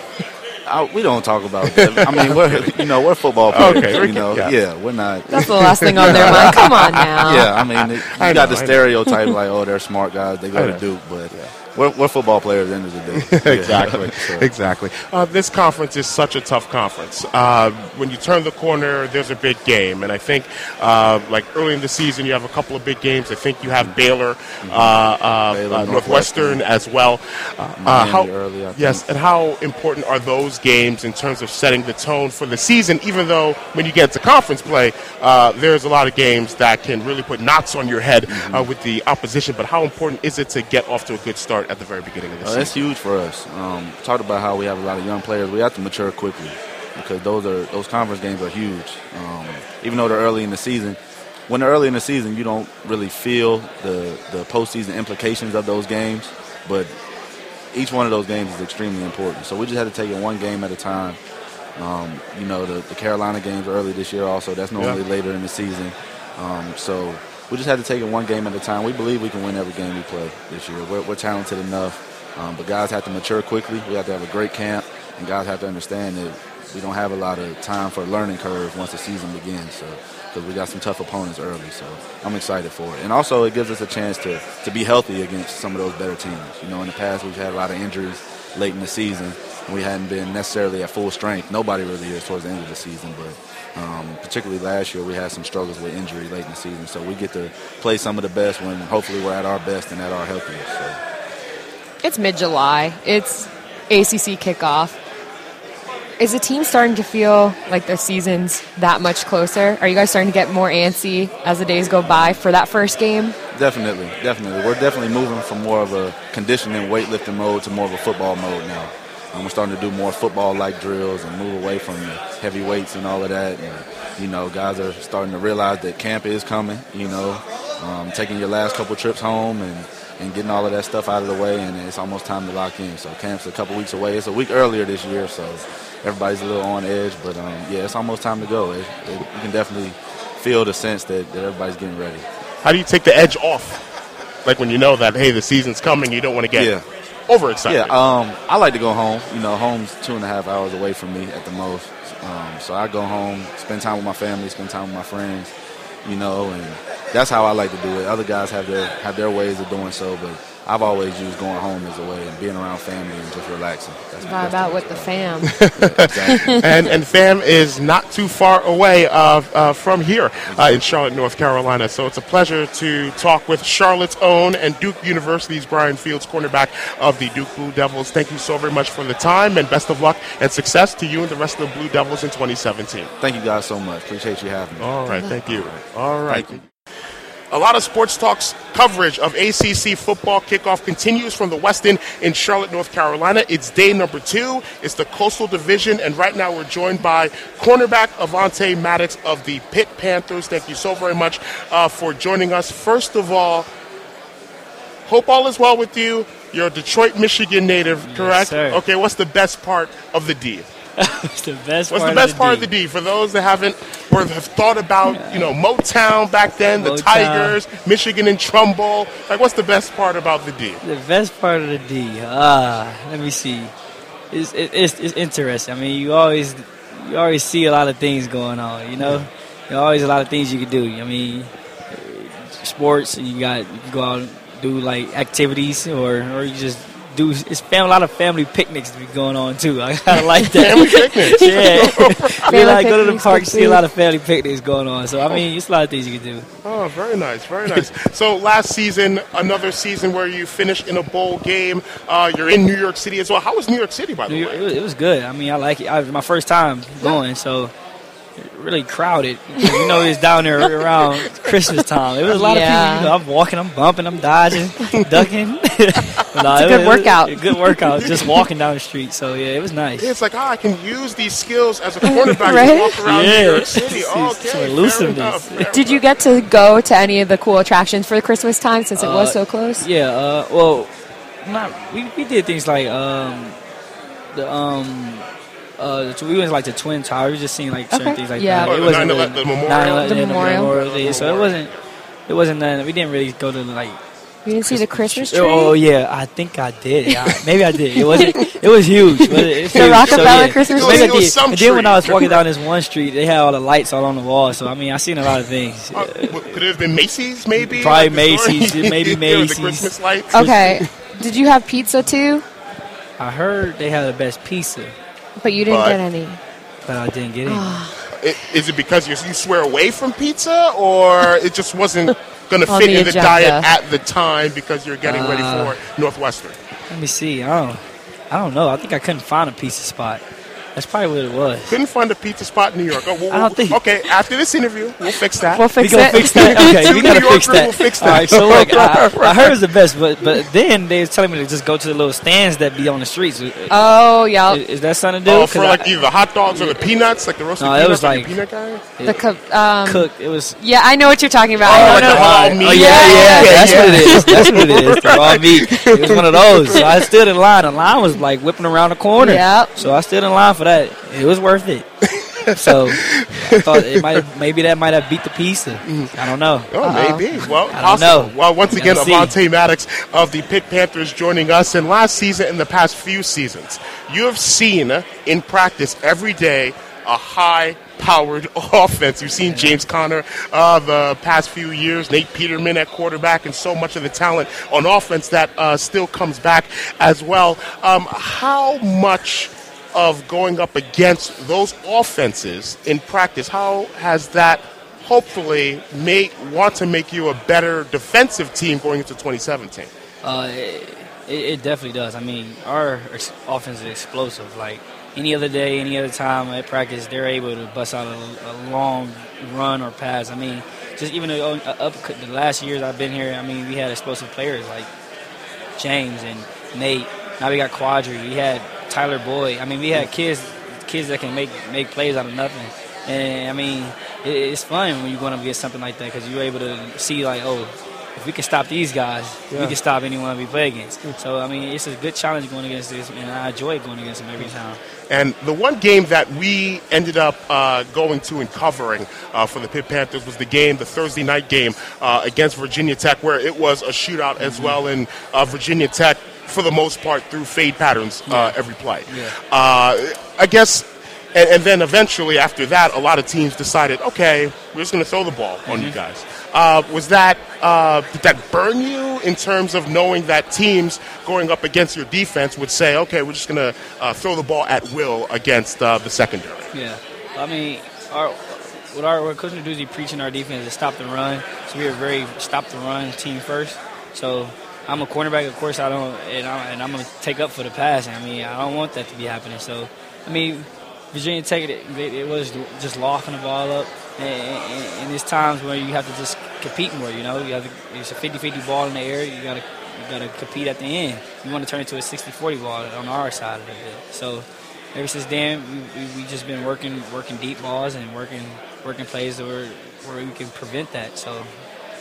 I, uh, we don't talk about that. I mean, we're you know we're football players. Okay, you know, yeah. yeah. we're not. That's the last thing on their mind. Come on now. Yeah, I mean, it, you I got know, the stereotype like, oh, they're smart guys. They go to Duke, but we're, we're football players at the end of the day. exactly. So- Exactly. Uh, this conference is such a tough conference. Uh, when you turn the corner, there's a big game, and I think, uh, like early in the season, you have a couple of big games. I think you have Baylor, uh, uh, Baylor, uh, Northwestern Northwestern. as well. How, early, I think. yes, and how important are those games in terms of setting the tone for the season? Even though when you get to conference play, uh, there's a lot of games that can really put knots on your head Mm-hmm. uh, with the opposition. But how important is it to get off to a good start at the very beginning of the Uh, season? that's huge for us. Um, talked about how we have a lot of young players. We have to mature quickly because those are those conference games are huge. Um, even though they're early in the season, when they're early in the season, you don't really feel the the postseason implications of those games. But each one of those games is extremely important. So we just had to take it one game at a time. Um, you know, the, the Carolina games early this year. Also, that's normally Yeah. later in the season. Um, so we just had to take it one game at a time. We believe we can win every game we play this year. We're, we're talented enough, um, but guys have to mature quickly. We have to have a great camp, and guys have to understand that we don't have a lot of time for a learning curve once the season begins. So because we got some tough opponents early, so I'm excited for it. And also, it gives us a chance to to be healthy against some of those better teams. You know, in the past we've had a lot of injuries late in the season. and We hadn't been necessarily at full strength. Nobody really is towards the end of the season, but um, particularly last year we had some struggles with injury late in the season. So we get to play some of the best when hopefully we're at our best and at our healthiest. So. It's mid July. It's ACC kickoff. Is the team starting to feel like the season's that much closer? Are you guys starting to get more antsy as the days go by for that first game? Definitely, definitely. We're definitely moving from more of a conditioning, weightlifting mode to more of a football mode now. We're starting to do more football-like drills and move away from the heavy weights and all of that. And, you know, guys are starting to realize that camp is coming. You know, um, taking your last couple trips home and, and getting all of that stuff out of the way, and it's almost time to lock in. So camp's a couple weeks away. It's a week earlier this year, so everybody's a little on edge. But um, yeah, it's almost time to go. It, it, you can definitely feel the sense that, that everybody's getting ready. How do you take the edge off? Like when you know that hey, the season's coming, you don't want to get Yeah. Overexcited. Yeah, um, I like to go home. You know, home's two and a half hours away from me at the most. Um, so I go home, spend time with my family, spend time with my friends. You know, and that's how I like to do it. Other guys have their have their ways of doing so, but I've always used going home as a way and being around family and just relaxing. That's, Vibe that's out with the fam. exactly. and and fam is not too far away uh, uh, from here uh, in Charlotte, North Carolina. So it's a pleasure to talk with Charlotte's own and Duke University's Bryon Fields, cornerback of the Duke Blue Devils. Thank you so very much for the time, and best of luck and success to you and the rest of the Blue Devils in 2017. Thank you guys so much. Appreciate you having me. All right, thank you. All right. A lot of sports talks coverage of ACC football kickoff continues from the Westin in Charlotte, North Carolina. It's day number two. It's the Coastal Division, and right now we're joined by cornerback Avante Maddox of the Pitt Panthers. Thank you so very much uh, for joining us. First of all, hope all is well with you. You're a Detroit, Michigan native, correct? sir. Okay, what's the best part of the D? the best. What's the best of part of the D for those that haven't or have thought about you know Motown back then, the Tigers, Michigan and Trumbull? Like, what's the best part about the D? The best part of the D. Ah, let me see. It's, it, it's it's interesting. I mean, you always you always see a lot of things going on. You know, there are always a lot of things you can do. I mean, sports. And you got you can go out and do like activities, or or you just do. It's fam- a lot of family picnics to be going on too. I kind of like that. Family picnics. yeah, we like go to the park, see a lot of family picnics going on. So I mean, it's a lot of things you can do. Oh, very nice, very nice. so last season, another season where you finished in a bowl game. Uh, you're in New York City as well. How was New York City, by the New York- way? It was, it was good. I mean, I like it. I, it was my first time going, so really crowded. You know, it's down there around Christmas time. It was a lot Yeah. of people. You know, I'm walking, I'm bumping, I'm dodging, ducking. No, It's a it good was- workout. a good workout. Just walking down the street. So yeah, it was nice. It's like, ah, I can use these skills as a cornerback Right? to walk around New Yeah. York City. It's- Okay, it's some fair elusiveness. enough, fair Did you get to go to any of the cool attractions for Christmas time since it was Uh, so close? Yeah. Uh, well, not we, we did things like um, the um. Uh, we went to, like the Twin Towers. We just seen like certain Okay. things like Yeah. that. Oh, It wasn't 9/11 really- the memorial? 9/11, The yeah, memorial. Day. So it wasn't. It wasn't that. We didn't really go to like You didn't see the Christmas tree? Oh yeah, I think I did. Yeah, maybe I did. It wasn't. It was huge. But it, The Rockefeller Christmas tree? Maybe I It was did. some And then when I was walking down this one street, they had all the lights all on the wall. So I mean, I seen a lot of things. Uh, could it have been Macy's, maybe? Probably Like the? Macy's, maybe Macy's. The Christmas lights. Okay. Did you have pizza too? I heard they had the best pizza, But you didn't But- get any. but I didn't get any. I- Is it because you you swear away from pizza, or it just wasn't going to fit the in the agenda. diet at the time because you're getting ready Uh, for Northwestern? Let me see. I don't. I don't know. I think I couldn't find a pizza spot. That's probably what it was. Couldn't find a pizza spot in New York. Oh, well, I don't think- Okay, after this interview, we'll fix that. We'll fix gonna it. fix that. Okay, Two we gotta New fix Yorkers that. will fix that. right, so look, I, I heard it was the best, but but then they was telling me to just go to the little stands that be on the streets. Is, Oh, yeah. is that something to do? Oh, 'Cause for I- like either the hot dogs or the peanuts, like the roasted No, it peanuts, was like, like- the peanut guy. The co- um, cooked. It was. Yeah, I know what you're talking about. Oh, I like know- the raw Oh meat. yeah, yeah, Yeah, that's yeah. what it is. That's what it is. The raw meat. It was one of those. So I stood in line. The line was like whipping around the corner. Yep. So I stood in line for that. It was worth it. So I thought it might maybe that might have beat the pizza. I don't know. Oh, maybe. Well, I don't possible. know. Well, once again, Gotta. Avante Maddox of the Pitt Panthers joining us. And last season and the past few seasons, you have seen uh, in practice every day a high powered offense. You've seen James Conner uh, the past few years, Nate Peterman at quarterback, and so much of the talent on offense that uh, still comes back as well. Um, how much of going up against those offenses in practice, how has that hopefully make want to make you a better defensive team going into 2017? Uh, it, it definitely does. I mean, our offense is explosive. Like any other day, any other time at practice, they're able to bust out a, a long run or pass. I mean, just even the, uh, up the last years I've been here, I mean, we had explosive players like James and Nate. Now we got Quadree. We had Tyler Boyd. I mean, we had kids kids that can make make plays out of nothing. And I mean, it, it's fun when you're going up against something like that because you're able to see like, oh, if we can stop these guys, we can stop anyone we play against. So I mean, it's a good challenge going against this, and I enjoy going against them every time. And the one game that we ended up uh, going to and covering uh, for the Pitt Panthers was the game, the Thursday night game uh, against Virginia Tech, where it was a shootout as well. And uh, Virginia Tech, for the most part, threw fade patterns uh, every play. Yeah. Uh, I guess. And, and then eventually, after that, a lot of teams decided, okay, we're just going to throw the ball on you guys. Uh, was that uh, did that burn you in terms of knowing that teams going up against your defense would say, okay, we're just going to uh, throw the ball at will against uh, the secondary? Yeah, I mean, our what our what Coach Narduzzi preaching our defense is stop the run. So we are a very stop the run team first. So I'm a cornerback, of course. I don't, and, I, going to take up for the pass. I mean, I don't want that to be happening. So, I mean, Virginia Tech, it, it, was just locking the ball up. And, and, and there's times where you have to just compete more. You know, you have to, it's a 50-50 ball in the air. You got to you got to compete at the end. You want to turn it to a 60-40 ball on our side of it. So ever since then, we, we, we just been working working deep balls and working working plays where where we can prevent that. So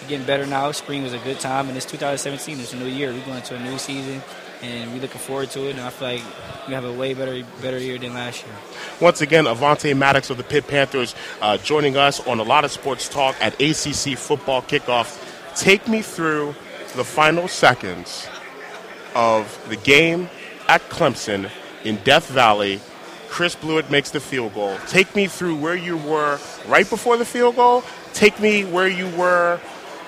getting better now. Spring was a good time, and it's 2017. It's a new year. We're going into a new season, and we're looking forward to it. And I feel like we have a way better better year than last year. Once again, Avante Maddox of the Pitt Panthers uh, joining us on a lot of sports talk at ACC football kickoff. Take me through the final seconds of the game at Clemson in Death Valley. Chris Blewitt makes the field goal. Take me through where you were right before the field goal. Take me where you were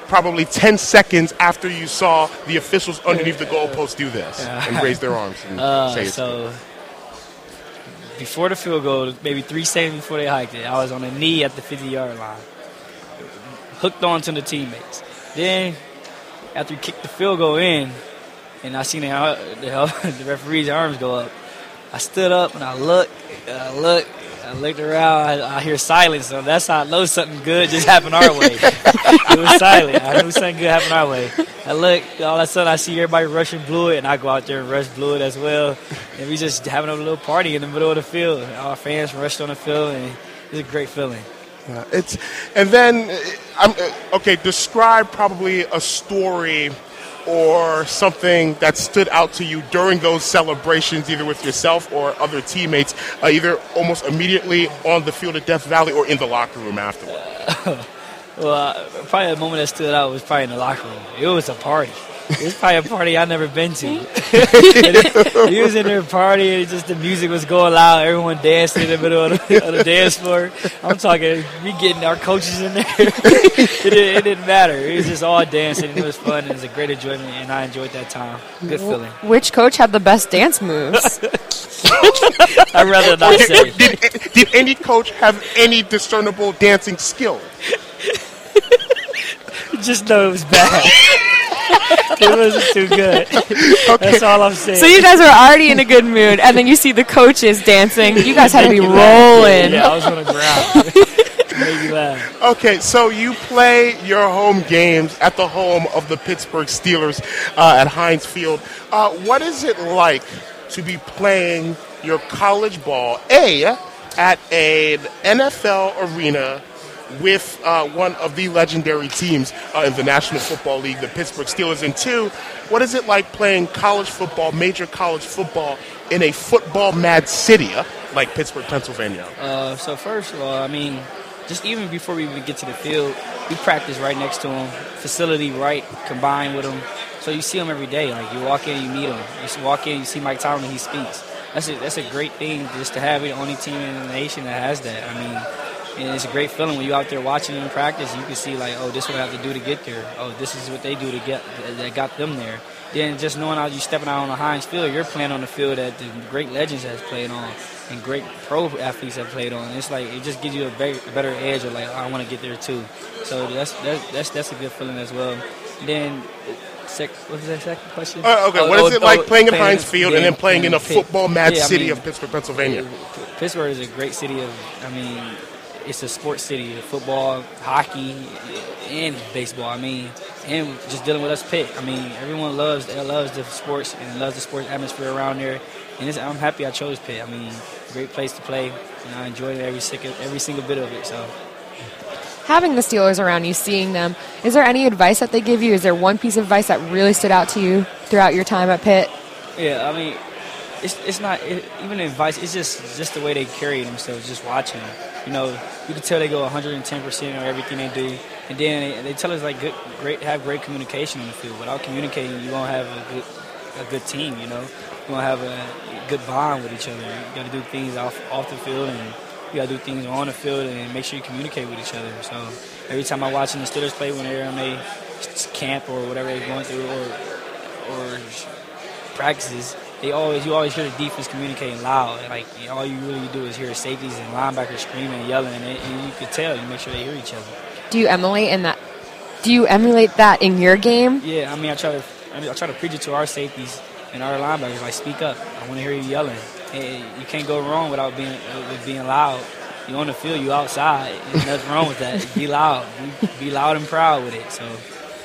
probably 10 seconds after you saw the officials underneath the goalpost do this and raise their arms and Uh, say it's so before the field goal, maybe three seconds before they hiked it, I was on a knee at the 50 yard line, hooked on to the teammates. Then after he kicked the field goal in, and I seen the, the, the referee's arms go up, I stood up and I looked, and I looked, I looked around. I, I hear silence, so that's how I know something good just happened our way. it was silent. I knew something good happened our way. I look, all of a sudden I see everybody rushing Blewitt, and I go out there and rush Blewitt as well. And we just having a little party in the middle of the field. Our fans rushed on the field, and it's a great feeling. Yeah, it's and then I'm okay. Describe probably a story or something that stood out to you during those celebrations, either with yourself or other teammates, uh, either almost immediately on the field at Death Valley or in the locker room afterward. Well, probably the moment that stood out was probably in the locker room. It was a party. It was probably a party I've never been to. he was in there partying, and just the music was going loud. Everyone dancing in the middle of the, of the dance floor. I'm talking, we getting our coaches in there. it, didn't, it didn't matter. It was just all dancing. It was fun. It was a great enjoyment, and I enjoyed that time. Good feeling. Which coach had the best dance moves? I'd rather not say. did, did any coach have any discernible dancing skill? Just know it was bad. it wasn't too good. That's all I'm saying. so you guys were already in a good mood, and then you see the coaches dancing. You guys had to be rolling. Yeah, I was on the ground. Made me laugh. Okay, so you play your home games at the home of the Pittsburgh Steelers uh, at Heinz Field. Uh, what is it like to be playing your college ball, A, at an NFL arena with uh, one of the legendary teams uh, in the National Football League, the Pittsburgh Steelers, and two, what is it like playing college football, major college football, in a football mad city uh, like Pittsburgh, Pennsylvania? Uh, so first of all, I mean, just even before we even get to the field, we practice right next to them, facility right combined with them. So you see them every day. Like you walk in, you meet them. You walk in, you see Mike Tomlin, he speaks. That's a, that's a great thing just to have the only team in the nation that has that. I mean, and it's a great feeling when you're out there watching them practice. You can see like, oh, this is what I have to do to get there. Oh, this is what they do to get that got them there. Then just knowing how you stepping out on the Heinz Field, you're playing on the field that the great legends has played on and great pro athletes have played on. It's like it just gives you a better, better edge of like I want to get there too. So that's that's that's, that's a good feeling as well. Then. Sec, what was that second question? Uh, okay, Oh, what is oh, it like oh, playing in- Heinz Field and then playing in a football mad Yeah, I city mean, of Pittsburgh, Pennsylvania? Pittsburgh is a great city of, I mean, it's a sports city, football, hockey, and baseball. I mean, and just dealing with us Pitt. I mean, everyone loves loves the sports and loves the sports atmosphere around there. And it's, I'm happy I chose Pitt. I mean, great place to play, and I enjoyed every single every single bit of it. So. Having the Steelers around you, seeing them, is there any advice that they give you? Is there one piece of advice that really stood out to you throughout your time at Pitt? Yeah, I mean, it's it's not it, even advice. It's just just the way they carry themselves. Just watching them, you know, you can tell they go 110 percent on everything they do, and then they, they tell us like good, great, have great communication on the field. Without communicating, you won't have a good a good team. You know, you won't have a good bond with each other. You got to do things off off the field and. You gotta do things on the field and make sure you communicate with each other. So every time I watch the Steelers play when they're on a camp or whatever they're going through, or or practices, they always you always hear the defense communicating loud. And like you know, all you really do is hear safeties and linebackers screaming and yelling, and, and you can tell. You make sure they hear each other. Do you emulate in that? Do you emulate that in your game? Yeah, I mean, I try to I, mean, I try to preach it to our safeties and our linebackers. Like, speak up. I want to hear you yelling. Hey, you can't go wrong without being with being loud. You on the field, you outside. There's nothing wrong with that. Be loud. Be, be loud and proud with it. So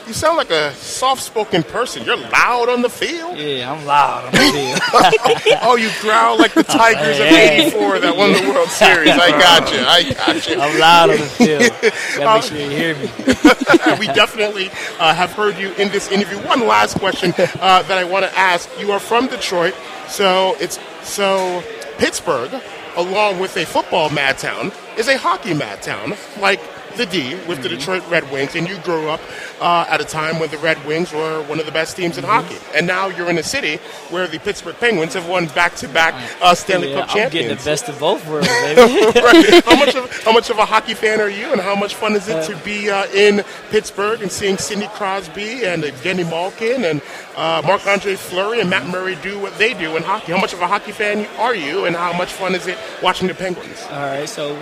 you sound like a soft-spoken person. You're loud on the field. Yeah, I'm loud on the field. oh, you growl like the Tigers of '84 that won the World Series. I got you. I got you. I'm loud on the field. Gotta make sure you hear me. we definitely uh, have heard you in this interview. One last question uh, that I want to ask: You are from Detroit, so it's so Pittsburgh, along with a football mad town, is a hockey mad town, like the D with the Detroit Red Wings, and you grew up uh, at a time when the Red Wings were one of the best teams in hockey, and now you're in a city where the Pittsburgh Penguins have won back-to-back uh, Stanley Yeah, Cup I'm getting the best of both worlds, baby. Right. How much of how much of a hockey fan are you, and how much fun is it to be uh, in Pittsburgh and seeing Sidney Crosby and Evgeny Malkin and uh, Marc Andre Fleury and Matt Murray do what they do in hockey? How much of a hockey fan are you, and how much fun is it watching the Penguins? All right, so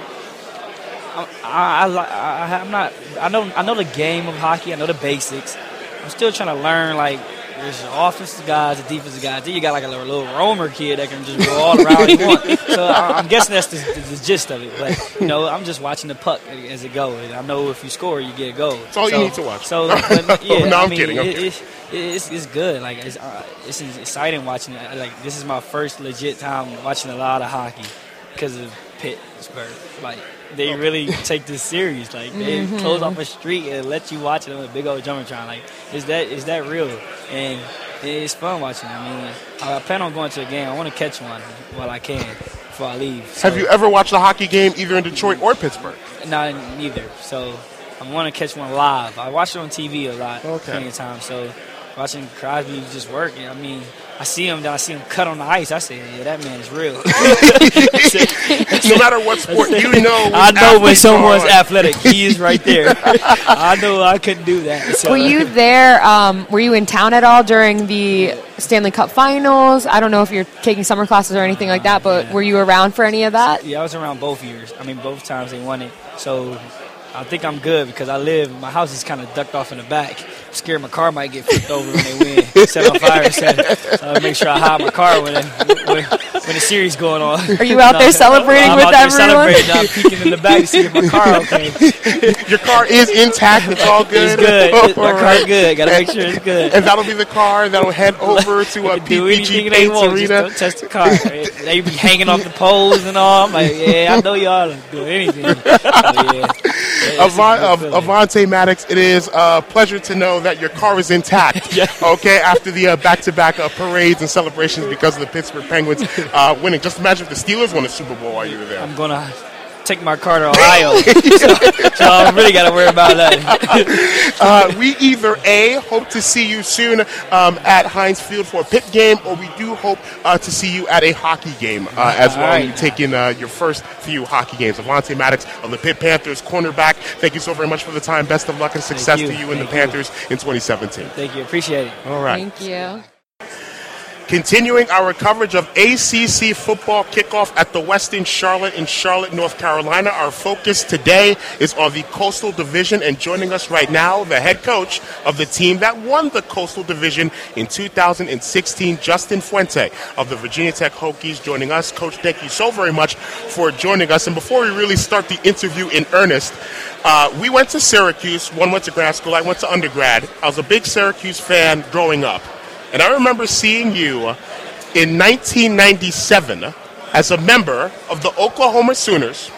I, I, I, I, I'm not. I know. I know the game of hockey. I know the basics. I'm still trying to learn. Like, there's the offensive guys, the defensive guys. Then you got like a little, roamer kid that can just go all around he wants. So I, I'm guessing that's the, the, the gist of it. But you know, I'm just watching the puck as it goes. And I know if you score, you get a goal. That's all you need to watch. So but, yeah, No, I I'm mean, kidding, I'm it- kidding. it- it's, it's good. Like it's uh, it's exciting watching it. Like this is my first legit time watching a lot of hockey because of Pittsburgh. Like they really take this serious. Like they Mm-hmm. close off a street and let you watch it on a big old jumbotron. Like is that is that real? And it's fun watching. I mean, I plan on going to a game. I want to catch one while I can before I leave. So, Have you ever watched a hockey game either in Detroit or Pittsburgh? Not neither. So I want to catch one live. I watch it on TV a lot. Okay. Plenty of times. So watching Crosby just work. I mean, I see him. Then I see him cut on the ice. I say, yeah, that man is real. No matter what sport, you know. I know when someone's are- athletic. He is right there. I know I couldn't do that. So. Were you there? Um, were you in town at all during the Stanley Cup Finals? I don't know if you're taking summer classes or anything like that, but were you around for any of that? Yeah, I was around both years. I mean, both times they won it. So I think I'm good because I live. My house is kind of ducked off in the back. I'm scared my car might get flipped over when they win. Set on fire. So I make sure I hide my car when, when, when the series going on. Are you out there celebrating I'm with out there everyone? celebrating. I'm peeking in the back to see if my car okay. Your car is intact. It's all good. It's good. My All car right. good. Gotta make sure it's good. And that'll be the car that'll head over to uh, a do anything PPG they Paints want. Just Arena. don't touch the car. they be hanging off the poles and all. I'm like, yeah, I know y'all don't do anything. So, yeah. It's a Avon, good Av- feeling. Avante Maddox, it is a pleasure to know that your car is intact. Okay, after the uh, back-to-back uh, parades and celebrations because of the Pittsburgh Penguins uh, winning. Just imagine if the Steelers won a Super Bowl while you were there. I'm gonna take my car to Ohio, so, so I really gotta worry about that. Uh, we either A, hope to see you soon um, at Heinz Field for a Pitt game, or we do hope uh, to see you at a hockey game uh, as well. All right. You take in uh, your first few hockey games. Avante Maddox of the Pitt Panthers, cornerback. Thank you so very much for the time. Best of luck and success you. to you and the Thank you. Panthers in 2017. Thank you, appreciate it. All right. Thank you. Continuing our coverage of ACC football kickoff at the Westin Charlotte in Charlotte, North Carolina. Our focus today is on the Coastal Division, and joining us right now, the head coach of the team that won the Coastal Division in 2016, Justin Fuente of the Virginia Tech Hokies, joining us. Coach, thank you so very much for joining us. And before we really start the interview in earnest, uh, we went to Syracuse. One went to grad school. I went to undergrad. I was a big Syracuse fan growing up. And I remember seeing you in 1997 as a member of the Oklahoma Sooners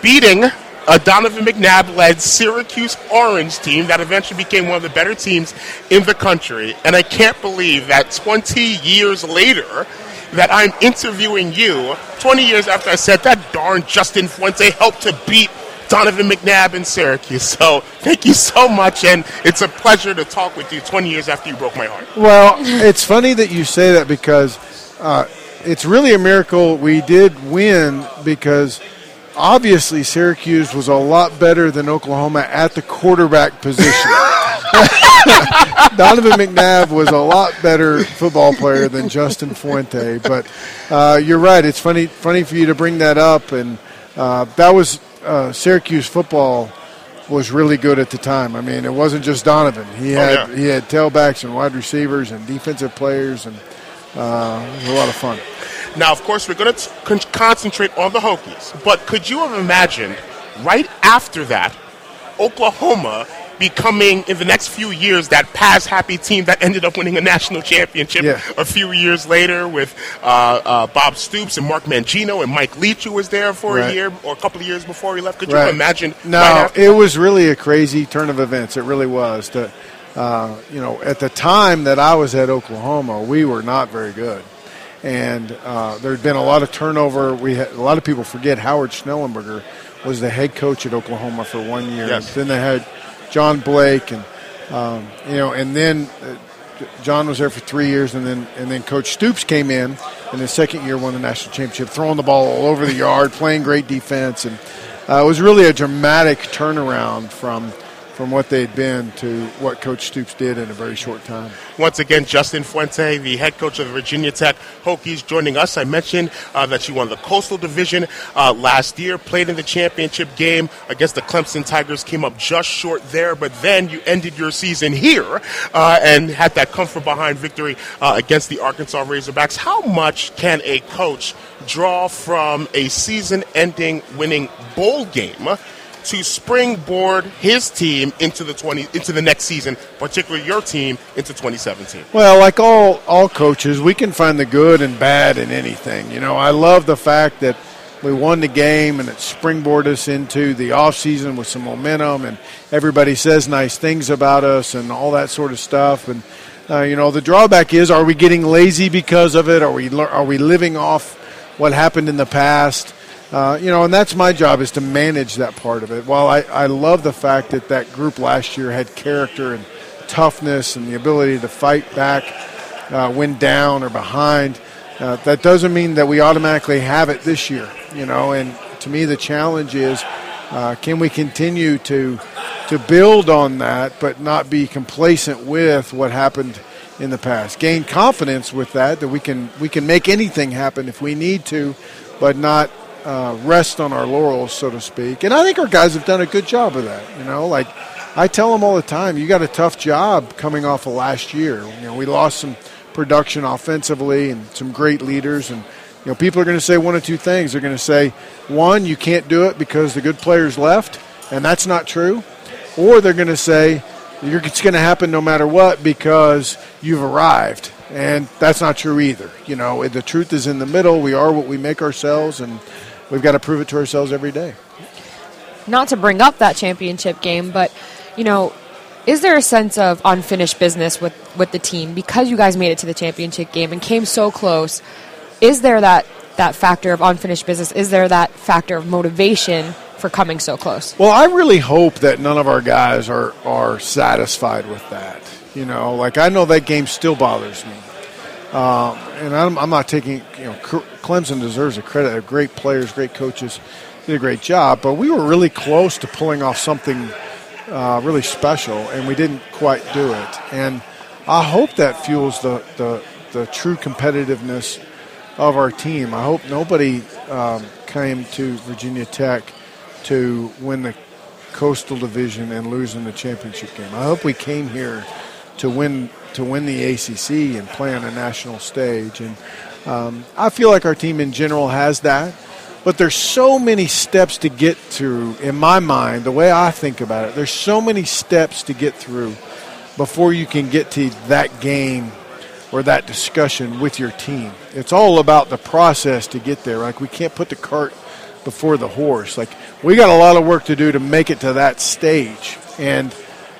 beating a Donovan McNabb led Syracuse Orange team that eventually became one of the better teams in the country. And I can't believe that 20 years later, that I'm interviewing you 20 years after I said that darn Justin Fuente helped to beat Donovan McNabb in Syracuse. So thank you so much, and it's a pleasure to talk with you 20 years after you broke my heart. Well, it's funny that you say that because uh, it's really a miracle we did win because obviously Syracuse was a lot better than Oklahoma at the quarterback position. Donovan McNabb was a lot better football player than Justin Fuente, but uh, you're right. It's funny, funny for you to bring that up, and uh, that was uh, Syracuse football was really good at the time. I mean, it wasn't just Donovan. He had Oh, yeah. he had tailbacks and wide receivers and defensive players, and uh, it was a lot of fun. Now, of course, we're going to con- concentrate on the Hokies, but could you have imagined right after that, Oklahoma becoming in the next few years that pass happy team that ended up winning a national championship Yeah. a few years later with uh, uh, Bob Stoops and Mark Mangino and Mike Leach, who was there for a year or a couple of years before he left. Could Right. you imagine? No, right it was really a crazy turn of events. It really was. To, uh, you know, at the time that I was at Oklahoma, we were not very good, and uh, there had been a lot of turnover. We had a lot of people forget Howard Schnellenberger was the head coach at Oklahoma for one year. Yes. Then they had John Blake, and um, you know, and then. Uh, John was there for three years, and then and then Coach Stoops came in, and his second year won the national championship, throwing the ball all over the yard, playing great defense, and uh, it was really a dramatic turnaround from from what they'd been to what Coach Stoops did in a very short time. Once again, Justin Fuente, the head coach of the Virginia Tech Hokies, joining us. I mentioned uh, that you won the Coastal Division uh, last year, played in the championship game against the Clemson Tigers, came up just short there, but then you ended your season here uh, and had that comfort behind victory uh, against the Arkansas Razorbacks. How much can a coach draw from a season ending winning bowl game? To springboard his team into the 20 into the next season, particularly your team into 2017. Well, like all all coaches, we can find the good and bad in anything. You know, I love the fact that we won the game and it springboarded us into the off season with some momentum, and everybody says nice things about us and all that sort of stuff. And uh, you know, the drawback is: are we getting lazy because of it? Are we are we living off what happened in the past? Uh, you know, and that's my job is to manage that part of it. While I, I love the fact that that group last year had character and toughness and the ability to fight back uh, when down or behind, uh, that doesn't mean that we automatically have it this year. You know, and to me the challenge is uh, can we continue to to build on that, but not be complacent with what happened in the past. Gain confidence with that that we can we can make anything happen if we need to, but not uh, rest on our laurels, so to speak. And I think our guys have done a good job of that. You know, like I tell them all the time, you got a tough job coming off of last year. You know, we lost some production offensively and some great leaders and. You know, people are going to say one of two things. They're going to say, one, you can't do it because the good players left, and that's not true. Or they're going to say, it's going to happen no matter what because you've arrived. And that's not true either. You know, the truth is in the middle. We are what we make ourselves, and we've got to prove it to ourselves every day. not to bring up that championship game, but you know, is there a sense of unfinished business with with the team because you guys made it to the championship game and came so close? Is there that that factor of unfinished business? Is there that factor of motivation for coming so close? Well, I really hope that none of our guys are, are satisfied with that. You know, like I know that game still bothers me. Um, and I'm, I'm not taking, you know, Clemson deserves a credit. Great players, great coaches, did a great job. But we were really close to pulling off something uh, really special, and we didn't quite do it. And I hope that fuels the, the, the true competitiveness of our team. I hope nobody um, came to Virginia Tech to win the Coastal Division and lose in the championship game. I hope we came here to win to win the ACC and play on a national stage. And um, I feel like our team in general has that. But there's so many steps to get through in my mind. The way I think about it, there's so many steps to get through before you can get to that game or that discussion with your team. It's all about the process to get there. Like we can't put the cart before the horse. Like we got a lot of work to do to make it to that stage. And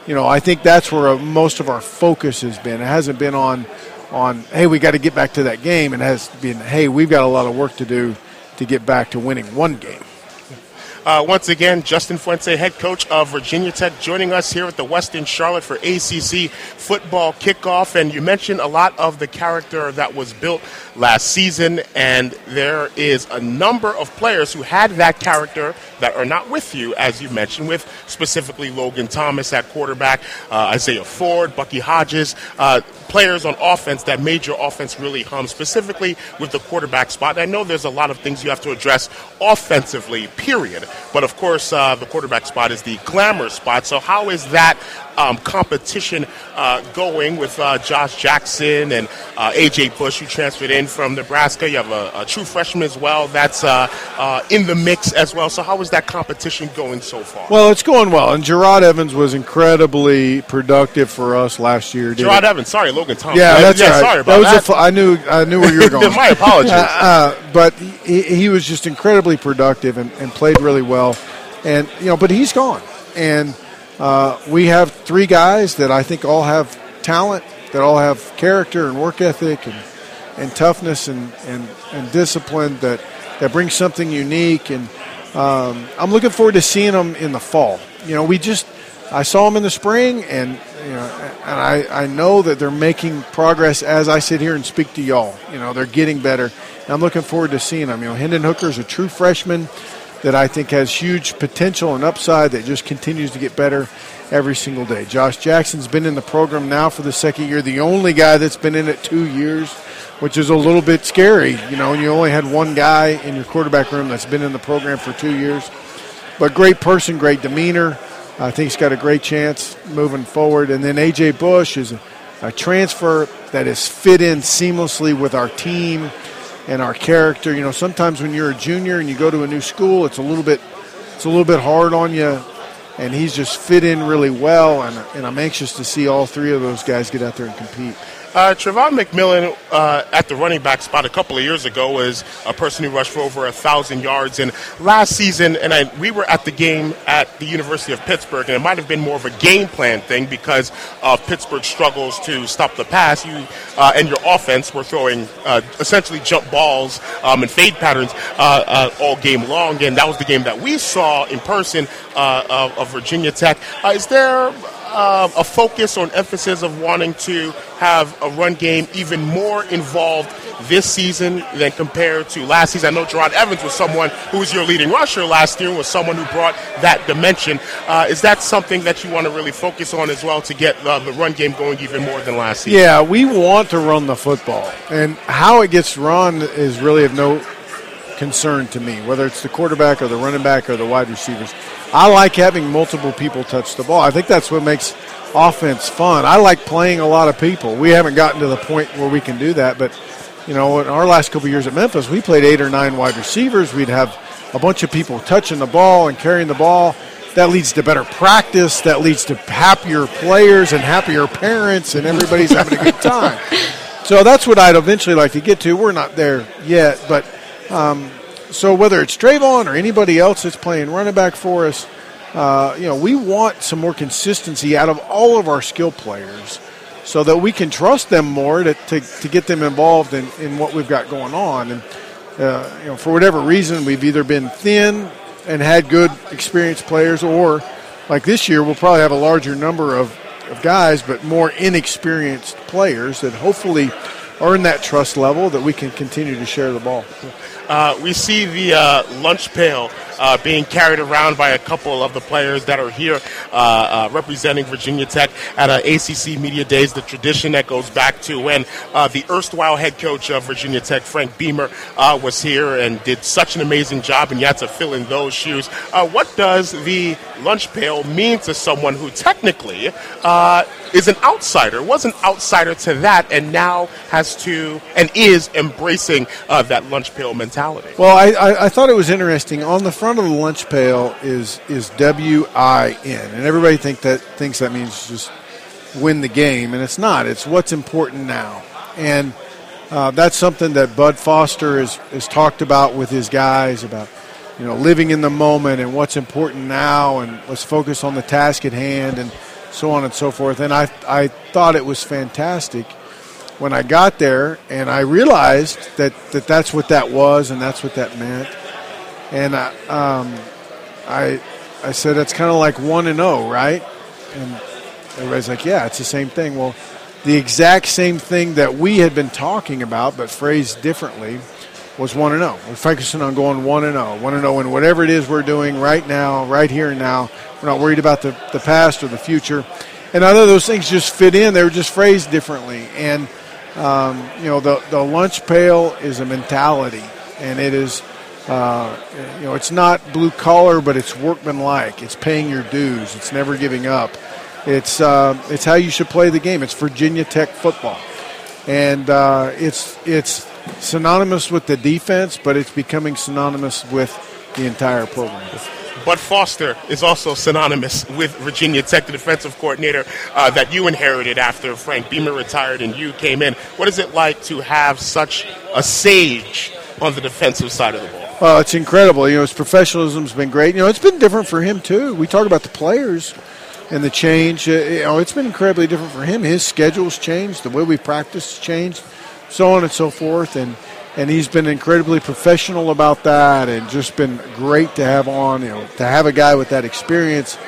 you know, I think that's where most of our focus has been. It hasn't been on on hey, we got to get back to that game. It has been hey, we've got a lot of work to do to get back to winning one game. Uh, once again, Justin Fuente, head coach of Virginia Tech, joining us here at the Westin Charlotte for ACC football kickoff. And you mentioned a lot of the character that was built last season, and there is a number of players who had that character that are not with you, as you mentioned, with specifically Logan Thomas at quarterback, uh, Isaiah Ford, Bucky Hodges, uh, players on offense that made your offense really hum, specifically with the quarterback spot. And I know there's a lot of things you have to address offensively, period. But of course, uh, the quarterback spot is the glamour spot. So, how is that um, competition uh, going with uh, Josh Jackson and uh, AJ Bush, who transferred in from Nebraska? You have a, a true freshman as well that's uh, uh, in the mix as well. So, how is that competition going so far? Well, it's going well, and Jerod Evans was incredibly productive for us last year. Jerod it? Evans, sorry, Logan Thompson. Yeah, that's yeah, right. Sorry that about was that. A, I knew I knew where you were going. My apologies. But he, he was just incredibly productive and, and played really well, and you know, but he's gone, and uh, we have three guys that I think all have talent, that all have character and work ethic and, and toughness and, and, and discipline that that brings something unique, and um, I'm looking forward to seeing them in the fall. You know, we just I saw them in the spring, and you know, and I, I know that they're making progress as I sit here and speak to y'all. You know, they're getting better. And I'm looking forward to seeing them. You know, Hendon Hooker is a true freshman that I think has huge potential and upside that just continues to get better every single day. Josh Jackson's been in the program now for the second year, the only guy that's been in it two years, which is a little bit scary. You know, you only had one guy in your quarterback room that's been in the program for two years. But great person, great demeanor. I think he's got a great chance moving forward. And then AJ Bush is a, a transfer that has fit in seamlessly with our team and our character. You know, sometimes when you're a junior and you go to a new school, it's a little bit it's a little bit hard on you. And he's just fit in really well, and, and I'm anxious to see all three of those guys get out there and compete. Uh, Travon McMillian uh, at the running back spot a couple of years ago was a person who rushed for over a thousand yards. And last season, and I, we were at the game at the University of Pittsburgh, and it might have been more of a game plan thing because of Pittsburgh's struggles to stop the pass. You uh, and your offense were throwing uh, essentially jump balls um, and fade patterns uh, uh, all game long, and that was the game that we saw in person uh, of, of Virginia Tech. Is there uh, a focus or an emphasis of wanting to have a run game even more involved this season than compared to last season. I know Jerod Evans was someone who was your leading rusher last year, was someone who brought that dimension. Uh, is that something that you want to really focus on as well to get uh, the run game going even more than last season? Yeah, we want to run the football, and how it gets run is really of no concern to me, whether it's the quarterback or the running back or the wide receivers. I like having multiple people touch the ball. I think that's what makes offense fun. I like playing a lot of people. We haven't gotten to the point where we can do that, but you know, in our last couple of years at Memphis, we played eight or nine wide receivers. We'd have a bunch of people touching the ball and carrying the ball. That leads to better practice. That leads to happier players and happier parents, and everybody's having a good time. So that's what I'd eventually like to get to. We're not there yet, but um, so whether it's Travon or anybody else that's playing running back for us, uh, you know, we want some more consistency out of all of our skill players so that we can trust them more to, to, to get them involved in, in what we've got going on. And, uh, you know, for whatever reason, we've either been thin and had good experienced players, or like this year, we'll probably have a larger number of, of guys, but more inexperienced players that hopefully earn that trust level that we can continue to share the ball. Uh, we see the uh, lunch pail uh, being carried around by a couple of the players that are here uh, uh, representing Virginia Tech at uh, ACC Media Days, the tradition that goes back to when the erstwhile head coach of Virginia Tech, Frank Beamer, was here and did such an amazing job, and you had to fill in those shoes. What does the lunch pail mean to someone who technically is an outsider, was an outsider to that, and now has to and is embracing that lunch pail mentality? Well, I, I, I thought it was interesting. On the front of the lunch pail is is W I N, and everybody think that thinks that means just win the game, and it's not. It's what's important now, and uh, that's something that Bud Foster has, has talked about with his guys about you know living in the moment and what's important now, and let's focus on the task at hand, and so on and so forth. And I I thought it was fantastic when I got there, and I realized that, that that's what that was, and that's what that meant. And I, um, I, I said it's kind of like one and zero, right? And everybody's like, yeah, it's the same thing. Well, the exact same thing that we had been talking about, but phrased differently, was one and zero. We're focusing on going one and zero, one and zero, in whatever it is we're doing right now, right here and now. We're not worried about the, the past or the future. And other those things just fit in. They were just phrased differently. And um, you know, the, the lunch pail is a mentality, and it is, uh, you know, it's not blue collar, but it's workmanlike. It's paying your dues. It's never giving up. It's uh, it's how you should play the game. It's Virginia Tech football, and uh, it's it's synonymous with the defense, but it's becoming synonymous with the entire program. Bud Foster is also synonymous with Virginia Tech, the defensive coordinator uh, that you inherited after Frank Beamer retired and you came in. What is it like to have such a sage on the defensive side of the ball? Well, it's incredible. You know, his professionalism's been great. You know, it's been different for him too. We talk about the players and the change. Uh, you know, it's been incredibly different for him. His schedule's changed, the way we practice changed, so on and so forth, and and he's been incredibly professional about that, and just been great to have on. You know, to have a guy with that experience,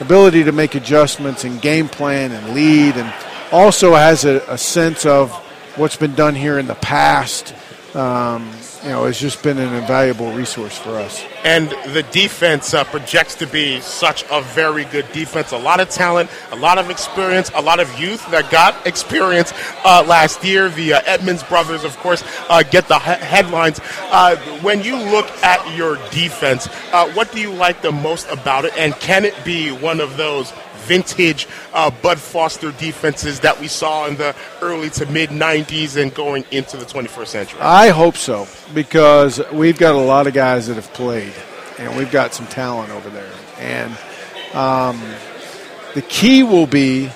ability to make adjustments and game plan and lead, and also has a, a sense of what's been done here in the past. Um, you know, has just been an invaluable resource for us. And the defense uh, projects to be such a very good defense. A lot of talent, a lot of experience, a lot of youth that got experience uh, last year. The uh, Edmunds brothers, of course, uh, get the he- headlines. Uh, when you look at your defense, uh, what do you like the most about it? And can it be one of those vintage uh, Bud Foster defenses that we saw in the early to mid 90s and going into the 21st century? I hope so because we've got a lot of guys that have played and we've got some talent over there. And um, the key will be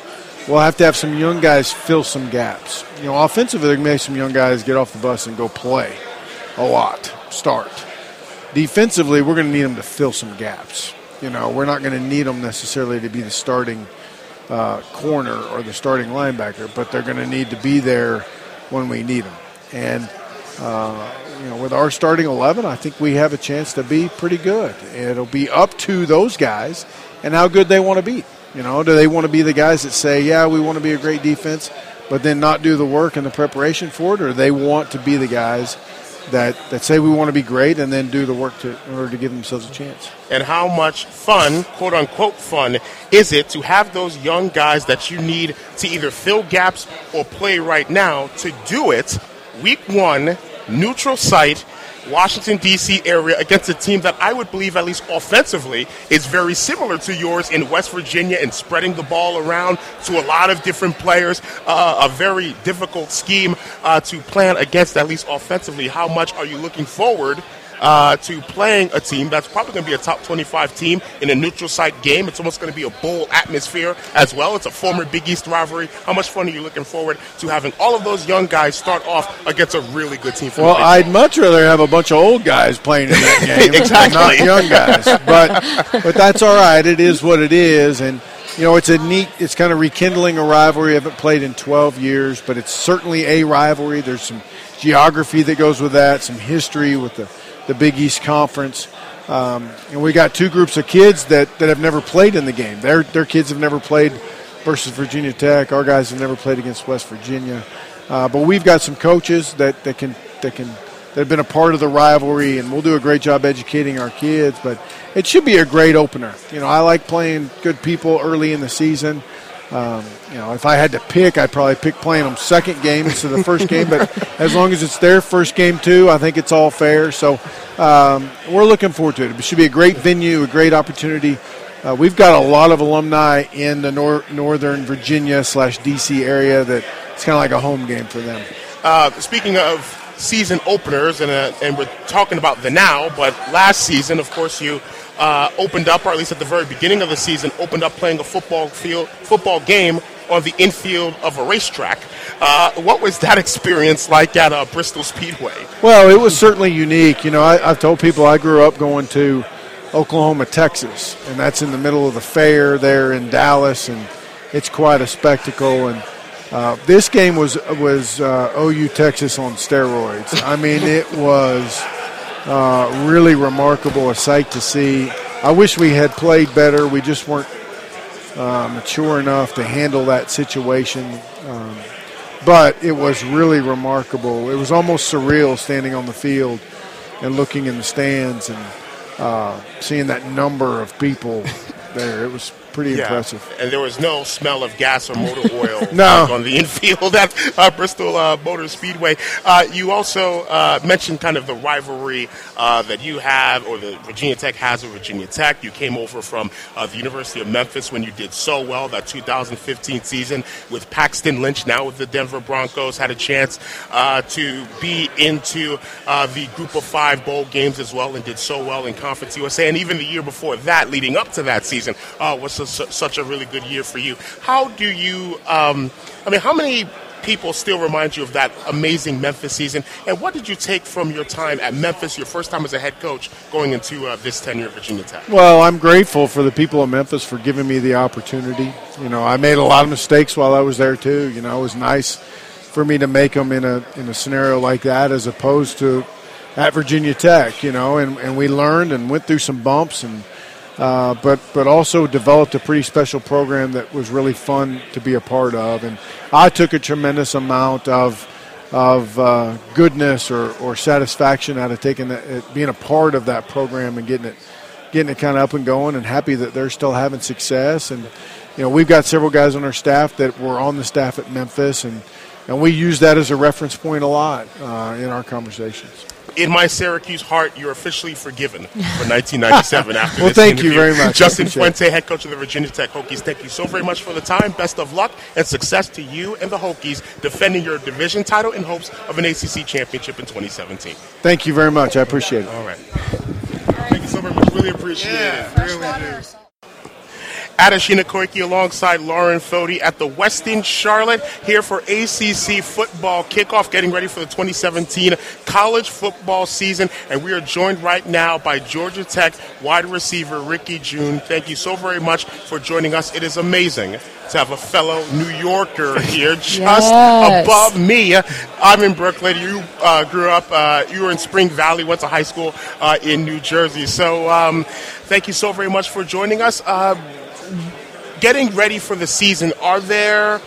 we'll have to have some young guys fill some gaps. You know, offensively, there may be some young guys get off the bus and go play a lot, start. Defensively, we're going to need them to fill some gaps. You know, we're not going to need them necessarily to be the starting uh, corner or the starting linebacker, but they're going to need to be there when we need them. And uh, you know, with our starting eleven, I think we have a chance to be pretty good. It'll be up to those guys and how good they want to be. You know, do they want to be the guys that say, "Yeah, we want to be a great defense," but then not do the work and the preparation for it, or they want to be the guys that, that say we want to be great and then do the work to, in order to give themselves a chance. And how much fun, quote unquote fun, is it to have those young guys that you need to either fill gaps or play right now to do it week one, neutral site, Washington, D.C. area against a team that I would believe, at least offensively, is very similar to yours in West Virginia and spreading the ball around to a lot of different players. Uh, a very difficult scheme uh, to plan against, at least offensively. How much are you looking forward? Uh, to playing a team that's probably going to be a top 25 team in a neutral site game. It's almost going to be a bowl atmosphere as well. It's a former Big East rivalry. How much fun are you looking forward to having all of those young guys start off against a really good team? Well, I'd much rather have a bunch of old guys playing in that game, exactly. not young guys. But but that's all right. It is what it is, and you know it's a neat. It's kind of rekindling a rivalry. I haven't played in 12 years, but it's certainly a rivalry. There's some geography that goes with that, some history with the the Big East Conference. Um, and we got two groups of kids that, that have never played in the game. Their, their kids have never played versus Virginia Tech. Our guys have never played against West Virginia. Uh, but we've got some coaches that, that can that can that have been a part of the rivalry, and we'll do a great job educating our kids. But it should be a great opener. You know, I like playing good people early in the season. Um, you know, if I had to pick, I'd probably pick playing them second game instead of the first game. But as long as it's their first game too, I think it's all fair. So um, we're looking forward to it. It should be a great venue, a great opportunity. Uh, we've got a lot of alumni in the nor- northern Virginia slash DC area that it's kind of like a home game for them. Uh, speaking of season openers, and uh, and we're talking about the now, but last season, of course, you uh, opened up, or at least at the very beginning of the season, opened up playing a football field football game on the infield of a racetrack. Uh, what was that experience like at uh, Bristol Speedway? Well, it was certainly unique. You know, I, I've told people I grew up going to Oklahoma, Texas, and that's in the middle of the fair there in Dallas, and it's quite a spectacle. And uh, this game was was uh, OU Texas on steroids. I mean, it was uh, really remarkable, a sight to see. I wish we had played better. We just weren't uh, mature enough to handle that situation. Um, but it was really remarkable. It was almost surreal standing on the field and looking in the stands and uh, seeing that number of people there. It was pretty Yeah. impressive. And there was no smell of gas or motor oil No. on the infield at uh, Bristol uh, Motor Speedway. Uh, you also uh, mentioned kind of the rivalry uh, that you have, or the Virginia Tech has with Virginia Tech. You came over from uh, the University of Memphis when you did so well that 2015 season with Paxton Lynch, now with the Denver Broncos, had a chance uh, to be into uh, the Group of Five bowl games as well, and did so well in Conference USA. And even the year before that, leading up to that season, uh, was su- su- such a really good year for you. How do you? Um, I mean, how many? People still remind you of that amazing Memphis season. And what did you take from your time at Memphis, your first time as a head coach, going into uh, this tenure at Virginia Tech? Well, I'm grateful for the people of Memphis for giving me the opportunity. You know, I made a lot of mistakes while I was there too. You know, it was nice for me to make them in a in a scenario like that as opposed to at Virginia Tech. You know, and, and we learned and went through some bumps and. Uh, but but also developed a pretty special program that was really fun to be a part of, and I took a tremendous amount of of uh, goodness or, or satisfaction out of taking that, being a part of that program and getting it getting it kind of up and going and happy that they're still having success. And, you know, we've got several guys on our staff that were on the staff at Memphis, and, and we use that as a reference point a lot uh, in our conversations. In my Syracuse heart, you're officially forgiven for 1997 after Well, this thank you very much. Justin Appreciate. Fuente, head coach of the Virginia Tech Hokies, thank you so very much for the time. Best of luck and success to you and the Hokies defending your division title in hopes of an ACC championship in 2017. Thank you very much. I appreciate it. All right. Thank you so very much. Really appreciate it. Really do. Adeshina Koiki alongside Lauren Foti at the Westin Charlotte here for ACC football kickoff, getting ready for the 2017 college football season. And we are joined right now by Georgia Tech wide receiver Ricky Jeune. Thank you so very much for joining us. It is amazing to have a fellow New Yorker here just Yes. above me. I'm in Brooklyn. You uh, grew up, uh, you were in Spring Valley, went to high school uh, in New Jersey. So um, thank you so very much for joining us. Getting ready for the season, are there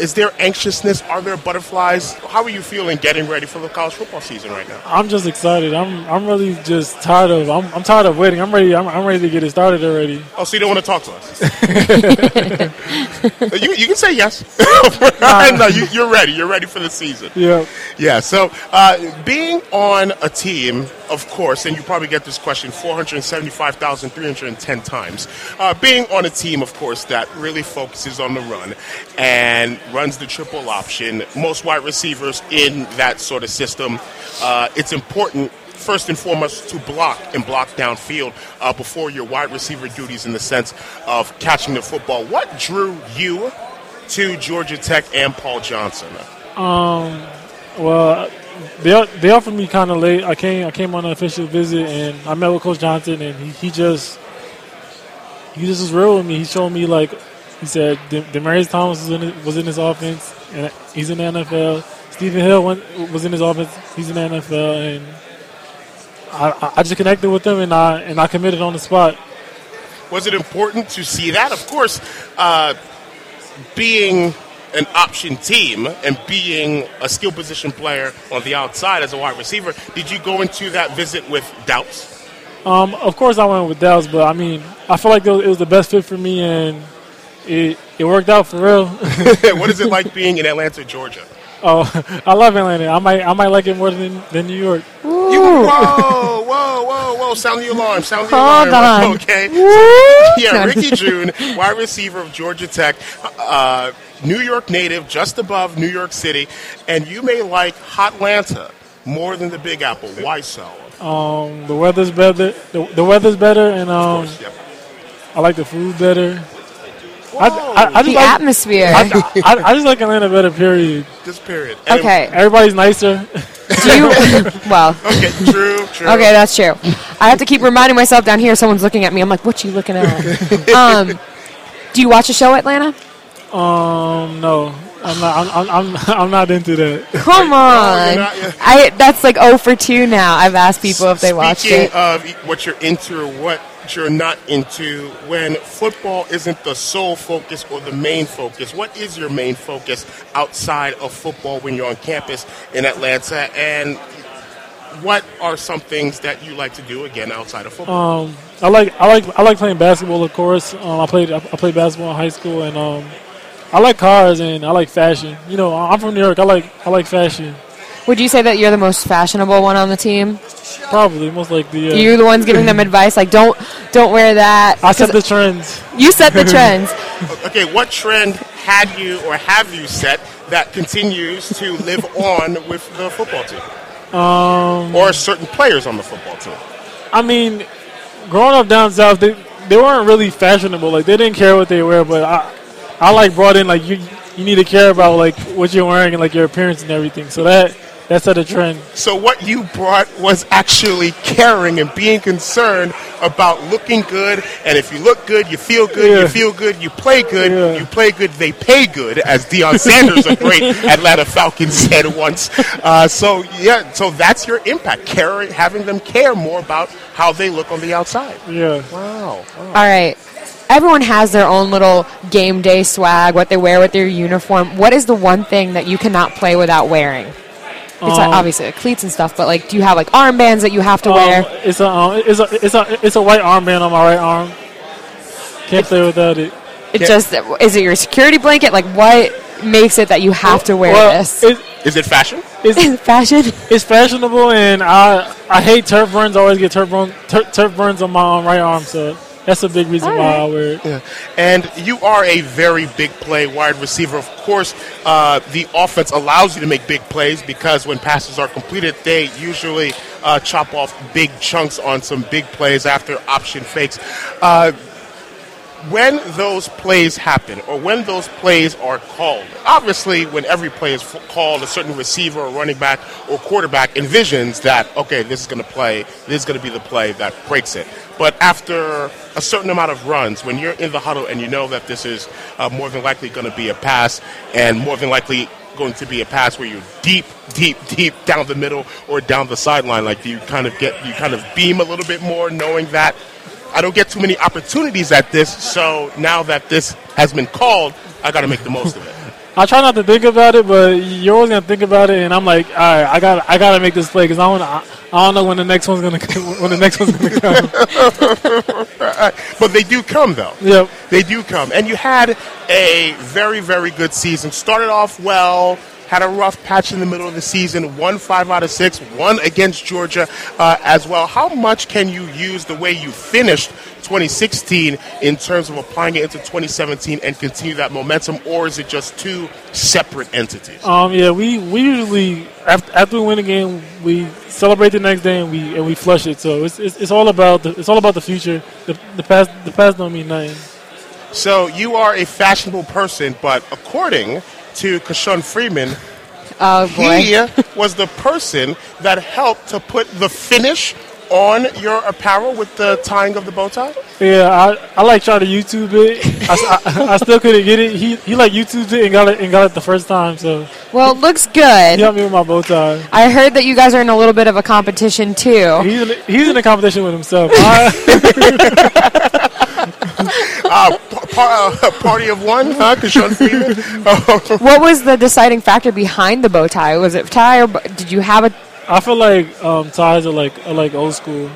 is there anxiousness? Are there butterflies? How are you feeling getting ready for the college football season right now? I'm just excited. I'm I'm really just tired of I'm, I'm tired of waiting. I'm ready. I'm, I'm ready to get it started already. Oh, so you don't want to talk to us? you, you can say yes. no, you, you're ready. You're ready for the season. Yeah. Yeah, so uh, being on a team, of course, and you probably get this question 475,310 times. Uh, being on a team, of course, that really focuses on the run and runs the triple option, most wide receivers in that sort of system, uh, it's important. First and foremost, to block and block downfield uh, before your wide receiver duties in the sense of catching the football. What drew you to Georgia Tech and Paul Johnson? Um. Well, they they offered me kind of late. I came I came on an official visit and I met with Coach Johnson and he, he just he just was real with me. He showed me like he said Dem- Demaryius Thomas was in it, was in his offense and he's in the NFL. Stephen Hill went, was in his offense. He's in the NFL and. I, I- just connected with them and I and I committed on the spot. Was it important to see that? Of course, uh, being an option team and being a skill position player on the outside as a wide receiver, did you go into that visit with doubts? Um, of course, I went with doubts, but I mean, I feel like it was, it was the best fit for me, and it it worked out for real. what is it like being in Atlanta, Georgia? oh, I love Atlanta. I might I might like it more than than New York. You, whoa, whoa, whoa, whoa! Sound the alarm! Sound the Hold alarm! on. Okay. Woo! Yeah, Ricky Jeune, wide receiver of Georgia Tech, uh, New York native, just above New York City, and you may like Hotlanta more than the Big Apple. Why so? Um, the weather's better. The, the weather's better, and um, course, yeah. I like the food better. I, I, I just The like atmosphere. I, I, I just like Atlanta better. Period. This period. And- okay. Everybody's nicer. Do you? well. Okay, true, true. Okay, that's true. I have to keep reminding myself down here. Someone's looking at me. I'm like, "What you looking at?" um, do you watch a show, Atlanta? um, no, I'm not. I'm, I'm, I'm, I'm not into that. Come on. not- yeah. I that's like oh for 2 now. I've asked people if they watched Speaking it. of what you're into or what you're not into, when football isn't the sole focus or the main focus, what is your main focus outside of football when you're on campus in Atlanta? And what are some things that you like to do again outside of football? Um, I like I like I like playing basketball. Of course, um, I played I played basketball in high school, and um, I like cars and I like fashion. You know, I'm from New York. I like I like fashion. Would you say that you're the most fashionable one on the team? Probably most like the. Uh, You're the ones giving them advice, like don't don't wear that. I set 'Cause the trends. you set the trends. okay, what trend had you or have you set that continues to live on with the football team? Um, or certain players on the football team? I mean, growing up down south, they they weren't really fashionable. Like they didn't care what they wear, but I I like brought in like you you need to care about like what you're wearing and like your appearance and everything. So that that set a trend. So what you brought was actually caring and being concerned about looking good. And if you look good, you feel good. Yeah. You feel good. You play good. Yeah. You play good. They pay good, as Deion Sanders, a great Atlanta Falcons, said once. Uh, so yeah, so that's your impact. Caring, having them care more about how they look on the outside. Yeah. Wow. All right. Everyone has their own little game day swag, what they wear with their uniform. What is the one thing that you cannot play without wearing? It's like, Um, obviously like cleats and stuff, but like, do you have like armbands that you have to Um, wear? it's a um, it's a it's a it's a white armband on my right arm. Can't play without it. It just is it your security blanket? Like, what makes it that you have to wear Well, this? It, Is it fashion? it's Fashion. it's fashionable, and I I hate turf burns. I always get turf burn, tur- turf burns on my um, right arm, so that's a big reason why I wear it. Yeah. And you are a very big play wide receiver. Of course, uh, the offense allows you to make big plays because when passes are completed, they usually uh, chop off big chunks on some big plays after option fakes. Uh, when those plays happen or when those plays are called, obviously, when every play is called, a certain receiver or running back or quarterback envisions that, okay, this is going to play, this is going to be the play that breaks it. But after a certain amount of runs, when you're in the huddle and you know that this is uh, more than likely going to be a pass and more than likely going to be a pass where you're deep, deep, deep down the middle or down the sideline, like you kind of get, you kind of beam a little bit more knowing that I don't get too many opportunities at this, so now that this has been called, I got to make the most of it. I try not to think about it, but you're always gonna think about it, and I'm like, all right, I got I gotta make this play because I want I, I don't know when the next one's gonna when the next one's gonna come. But they do come, though. Yep. They do come. And you had a very, very good season. Started off well, had a rough patch in the middle of the season, won five out of six, won against Georgia uh, as well. How much can you use the way you finished 2016 in terms of applying it into 2017 and continue that momentum, or is it just two separate entities? Um, yeah, we, we usually after, after we win a game, we celebrate the next day and we and we flush it. So it's, it's, it's all about the it's all about the future. The, the past the past don't mean nothing. So you are a fashionable person, but according to Kashawn Freeman, Oh boy. he was the person that helped to put the finish on your apparel with the tying of the bow tie. Yeah, I, I like trying to YouTube it. I still couldn't get it. He he like YouTubed it and got it and got it the first time. So Well, it looks good. he helped me with my bow tie. I heard that you guys are in a little bit of a competition too. He's in, he's in a competition with himself. I- Uh, pa- pa- uh, party of one, huh? Kashawn Freeman. What was the deciding factor behind the bow tie? Was it tie or did you have a? I feel like um, ties are like are like old school.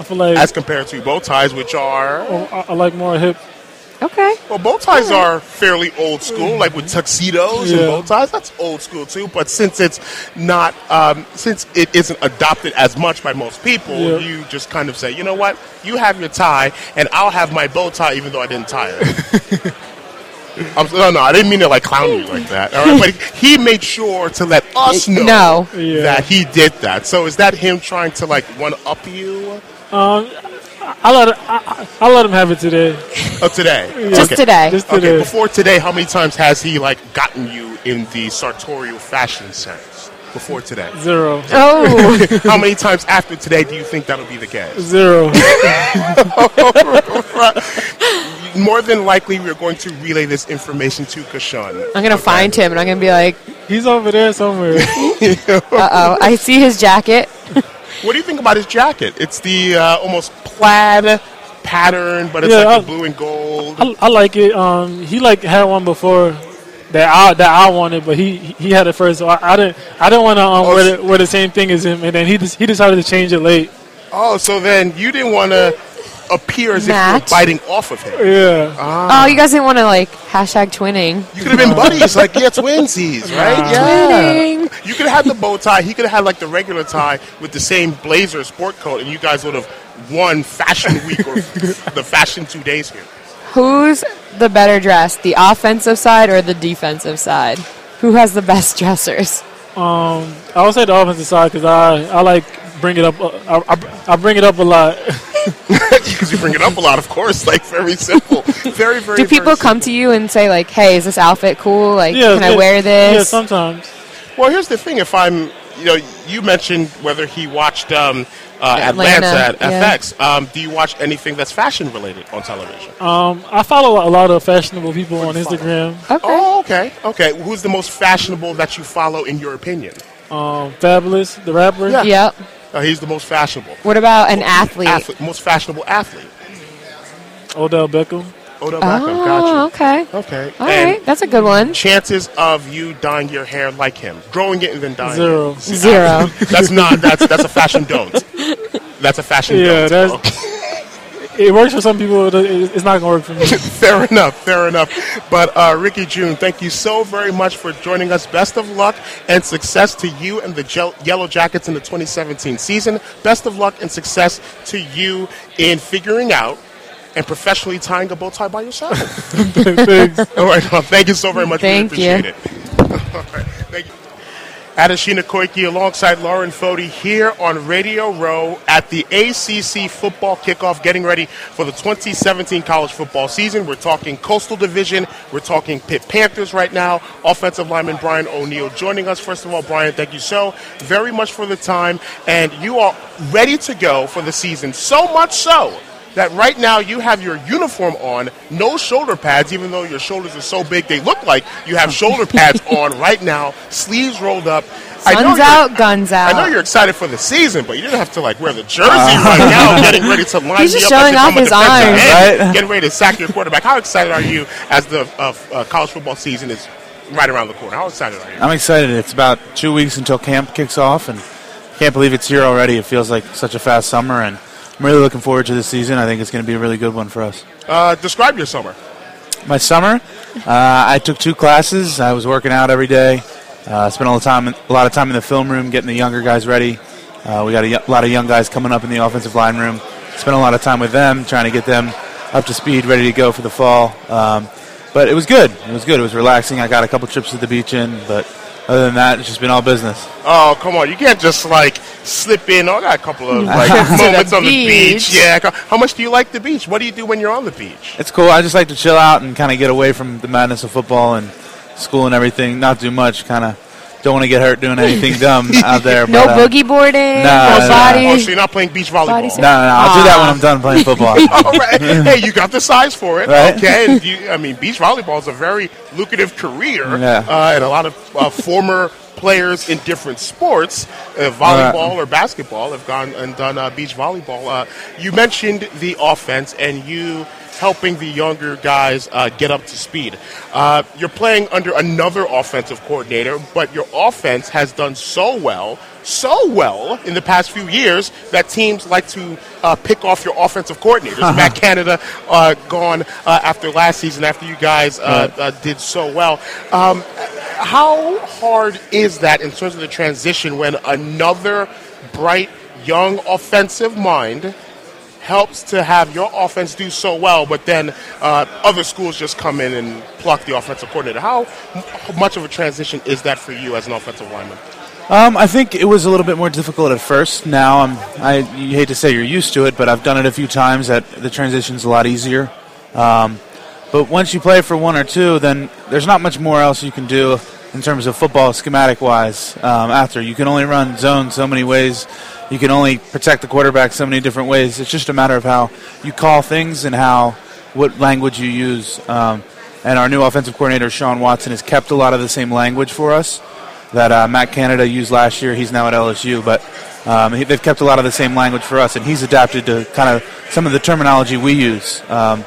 I feel like As compared to bow ties, which are I, I like more hip. Okay. well, bow ties are fairly old school, like with tuxedos and bow ties. That's old school too. But since it's not, um, since it isn't adopted as much by most people, Yeah. you just kind of say, you know what, you have your tie, and I'll have my bow tie, even though I didn't tie it. I'm, no, no, I didn't mean to like clown you like that. All right, but he made sure to let us know No. Yeah. that he did that. So is that him trying to like one up you Um, I, I let I, I, I let him have it today. oh, today? Just today. Just today. Okay, before today, how many times has he like gotten you in the sartorial fashion sense? Before today, Zero. Oh, how many times after today do you think that'll be the case? Zero. More than likely, we're going to relay this information to Kashawn. I'm gonna find him and I'm gonna be like, He's over there somewhere. uh oh, I see his jacket. What do you think about his jacket? It's the uh, almost plaid pattern, but it's Yeah, like I- the blue and gold. I, I like it. Um, he like had one before. that I that I wanted, but he he had it first, so I, I didn't I didn't want to um, Oh, wear, the, wear the same thing as him, and then he just, he decided to change it late. Oh, so then you didn't want to appear as Match? if you're biting off of him. Yeah, Oh, you guys didn't want to like hashtag twinning. You could have been buddies, like yeah, twinsies, right? Nah. Yeah. Twinning. You could have had the bow tie. He could have had like the regular tie with the same blazer sport coat, and you guys would have won Fashion Week or the Fashion Two Days here. Who's the better dressed, the offensive side or the defensive side? Who has the best dressers? um, I would say the offensive side because I I like bring it up. uh, I, I, I bring it up a lot. Because you bring it up a lot, of course. Like very simple, very very. Do people very come to you and say like, "Hey, is this outfit cool? Like, yeah, can I yeah, wear Yeah, this?" sometimes. Well, here's the thing. If I'm, you know, you mentioned whether he watched um, uh, Atlanta, Atlanta, at yeah. FX. Um, do you watch anything that's fashion related on television? Um, I follow a lot of fashionable people on Instagram. okay. Oh, okay, okay. Who's the most fashionable that you follow, in your opinion? Um, Fabolous, the rapper. Yeah. Yep. Uh, he's the most fashionable. What about an athlete? athlete, most fashionable athlete. Odell Beckham. Odell Beckham. Oh, Got okay. Okay. All and right, that's a good one. chances of you dyeing your hair like him, growing it and then dyeing Zero. it. Zero. That's not. That's that's a fashion don't. That's a fashion Yeah, don't. that's- It works for some people. but It's not gonna work for me. Fair enough, fair enough. But uh, Ricky Jeune, thank you so very much for joining us. Best of luck and success to you and the Gel- Yellow Jackets in the 2017 season. Best of luck and success to you in figuring out and professionally tying a bow tie by yourself. Thanks. All right, well, thank you so very much. Thank we you. appreciate it. All right, thank you. Adeshina Koiki alongside Lauren Foti here on Radio Row at the ACC football kickoff, getting ready for the 2017 college football season. We're talking Coastal Division. We're talking Pitt Panthers right now. Offensive lineman Brian O'Neill joining us. First of all, Brian, thank you so very much for the time. And you are ready to go for the season, so much so that right now you have your uniform on, no shoulder pads, even though your shoulders are so big they look like you have shoulder pads on right now, sleeves rolled up. I know Guns you're- out, I know you're excited for the season, but you didn't have to like wear the jersey right now, getting ready to line He's just up showing off his arms. end, Right? getting ready to sack your quarterback. How excited are you as the uh, uh, college football season is right around the corner? How excited are you? I'm excited. It's about two weeks until camp kicks off, and can't believe it's here already. It feels like such a fast summer, and I'm really looking forward to this season. I think it's going to be a really good one for us. Uh, describe your summer. My summer, uh, I took two classes. I was working out every day. Uh, spent all the time, a lot of time in the film room, getting the younger guys ready. Uh, we got a y- lot of young guys coming up in the offensive line room. Spent a lot of time with them, trying to get them up to speed, ready to go for the fall. Um, but it was good. It was good. It was relaxing. I got a couple trips to the beach in, but other than that, it's just been all business. Oh, come on. You can't just like slip in. Oh, I got a couple of like to the moments on the beach. beach. Yeah. How much do you like the beach? What do you do when you're on the beach? It's cool. I just like to chill out and kind of get away from the madness of football and school and everything. Not do much. Kind of don't want to get hurt doing anything dumb out there. No but, uh, boogie boarding, Nah, no nah, body. Oh, so you're not playing beach volleyball? No, no, no. I'll do that when I'm done playing football. All right. Hey, you got the size for it. Right. Okay. And you, I mean, beach volleyball is a very lucrative career. Yeah. Uh, and a lot of uh, former players in different sports, uh, volleyball or basketball, have gone and done uh, beach volleyball. Uh, you mentioned the offense and you helping the younger guys uh, get up to speed. Uh, you're playing under another offensive coordinator, but your offense has done so well, so well in the past few years that teams like to uh, pick off your offensive coordinators. Matt Canada uh, gone uh, after last season after you guys uh, uh, did so well. Um, how hard is that in terms of the transition when another bright, young offensive mind helps to have your offense do so well, but then uh, other schools just come in and pluck the offensive coordinator? How much of a transition is that for you as an offensive lineman? Um, I think it was a little bit more difficult at first. Now I'm, I hate to say you're used to it, but I've done it a few times. That the transition's a lot easier. Um, but once you play for one or two, then there's not much more else you can do in terms of football schematic wise. Um, after you can only run zone so many ways, you can only protect the quarterback so many different ways. It's just a matter of how you call things and how what language you use. Um, and our new offensive coordinator Shawn Watson has kept a lot of the same language for us that uh, Matt Canada used last year. He's now at LSU, but um, he, they've kept a lot of the same language for us, and he's adapted to kind of some of the terminology we use um,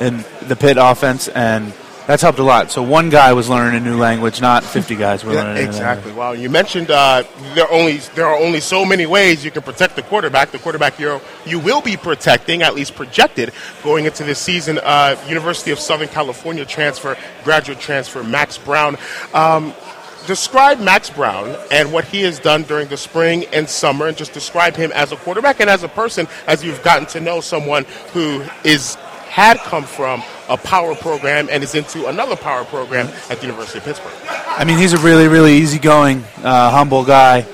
in the Pitt offense and that's helped a lot. So one guy was learning a new language, not 50 guys were Yeah, learning. a new exactly. Well, you mentioned uh, there are only there are only so many ways you can protect the quarterback. The quarterback you you will be protecting, at least projected, going into this season. Uh, University of Southern California transfer, graduate transfer, Max Browne. Um, describe Max Browne and what he has done during the spring and summer, and just describe him as a quarterback and as a person, as you've gotten to know someone who is had come from a power program and is into another power program at the University of Pittsburgh. I mean, he's a really, really easygoing, uh, humble guy,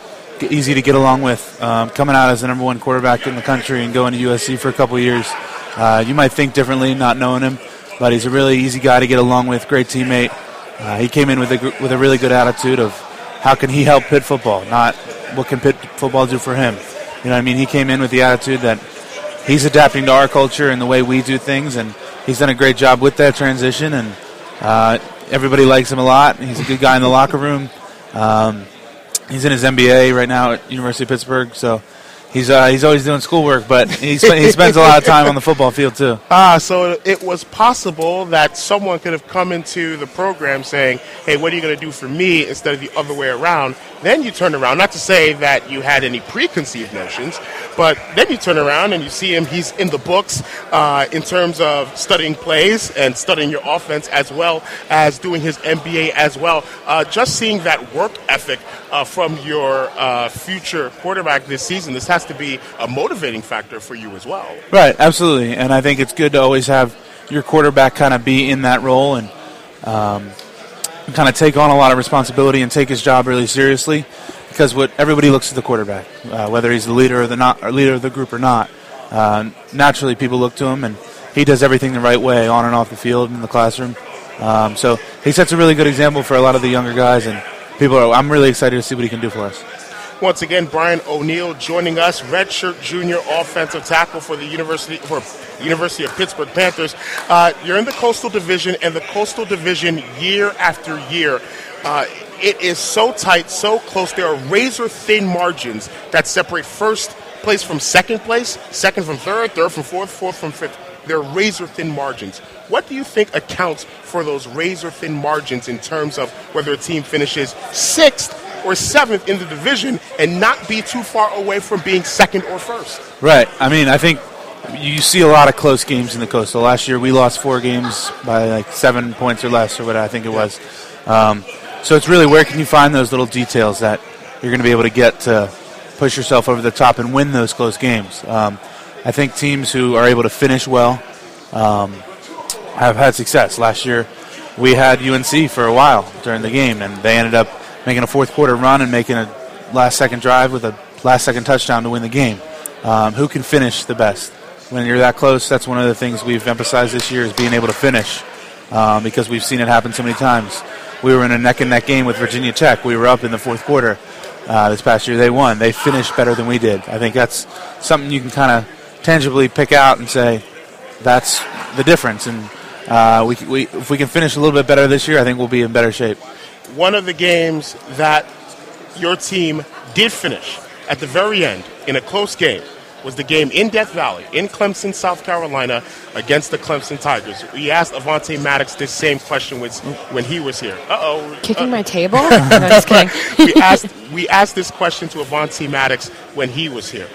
easy to get along with. Um, coming out as the number one quarterback in the country and going to USC for a couple years, uh, you might think differently not knowing him, but he's a really easy guy to get along with, great teammate. Uh, he came in with a, with a really good attitude of how can he help Pitt football, not what can Pitt football do for him. You know I mean? He came in with the attitude that he's adapting to our culture and the way we do things, and he's done a great job with that transition. And uh, everybody likes him a lot. He's a good guy in the locker room. Um, he's in his MBA right now at University of Pittsburgh, so he's uh, he's always doing schoolwork, but he, sp- he spends a lot of time on the football field too. Ah, so it was possible that someone could have come into the program saying, "Hey, what are you going to do for me?" instead of the other way around. Then you turn around, not to say that you had any preconceived notions, but then you turn around and you see him. He's in the books uh, in terms of studying plays and studying your offense, as well as doing his MBA as well. Uh, just seeing that work ethic uh, from your uh, future quarterback this season, this has to be a motivating factor for you as well. Right, absolutely, and I think it's good to always have your quarterback kind of be in that role and um, kind of take on a lot of responsibility and take his job really seriously, because what everybody looks at the quarterback, uh, whether he's the leader of the not or leader of the group or not. Uh, naturally, people look to him, and he does everything the right way on and off the field in the classroom. Um, so he sets a really good example for a lot of the younger guys, and people. Are, I'm really excited to see what he can do for us. Once again, Brian O'Neill joining us, redshirt junior offensive tackle for the University for University of Pittsburgh Panthers. Uh, you're in the Coastal Division, and the Coastal Division year after year. Uh, it is so tight, so close. There are razor thin margins that separate first place from second place, second from third, third from fourth, fourth from fifth. They're razor thin margins. What do you think accounts for those razor thin margins in terms of whether a team finishes sixth or seventh in the division and not be too far away from being second or first? Right. I mean, I think you see a lot of close games in the Coastal. Last year, we lost four games by like seven points or less, or what I think it was. Um, so it's really where can you find those little details that you're going to be able to get to push yourself over the top and win those close games. Um, I think teams who are able to finish well um, have had success. Last year, we had UNC for a while during the game, and they ended up making a fourth quarter run and making a last second drive with a last second touchdown to win the game. Um, who can finish the best? When you're that close, that's one of the things we've emphasized this year is being able to finish um, because we've seen it happen so many times. We were in a neck and neck game with Virginia Tech. We were up in the fourth quarter uh, this past year. They won. They finished better than we did. I think that's something you can kind of tangibly pick out and say that's the difference. And uh, we, we, if we can finish a little bit better this year, I think we'll be in better shape. One of the games that your team did finish at the very end in a close game was the game in Death Valley, in Clemson, South Carolina, against the Clemson Tigers. We asked Avonte Maddox this same question when, he was here. Uh oh. Kicking my table? no, just kidding. we asked we asked this question to Avonte Maddox when he was here.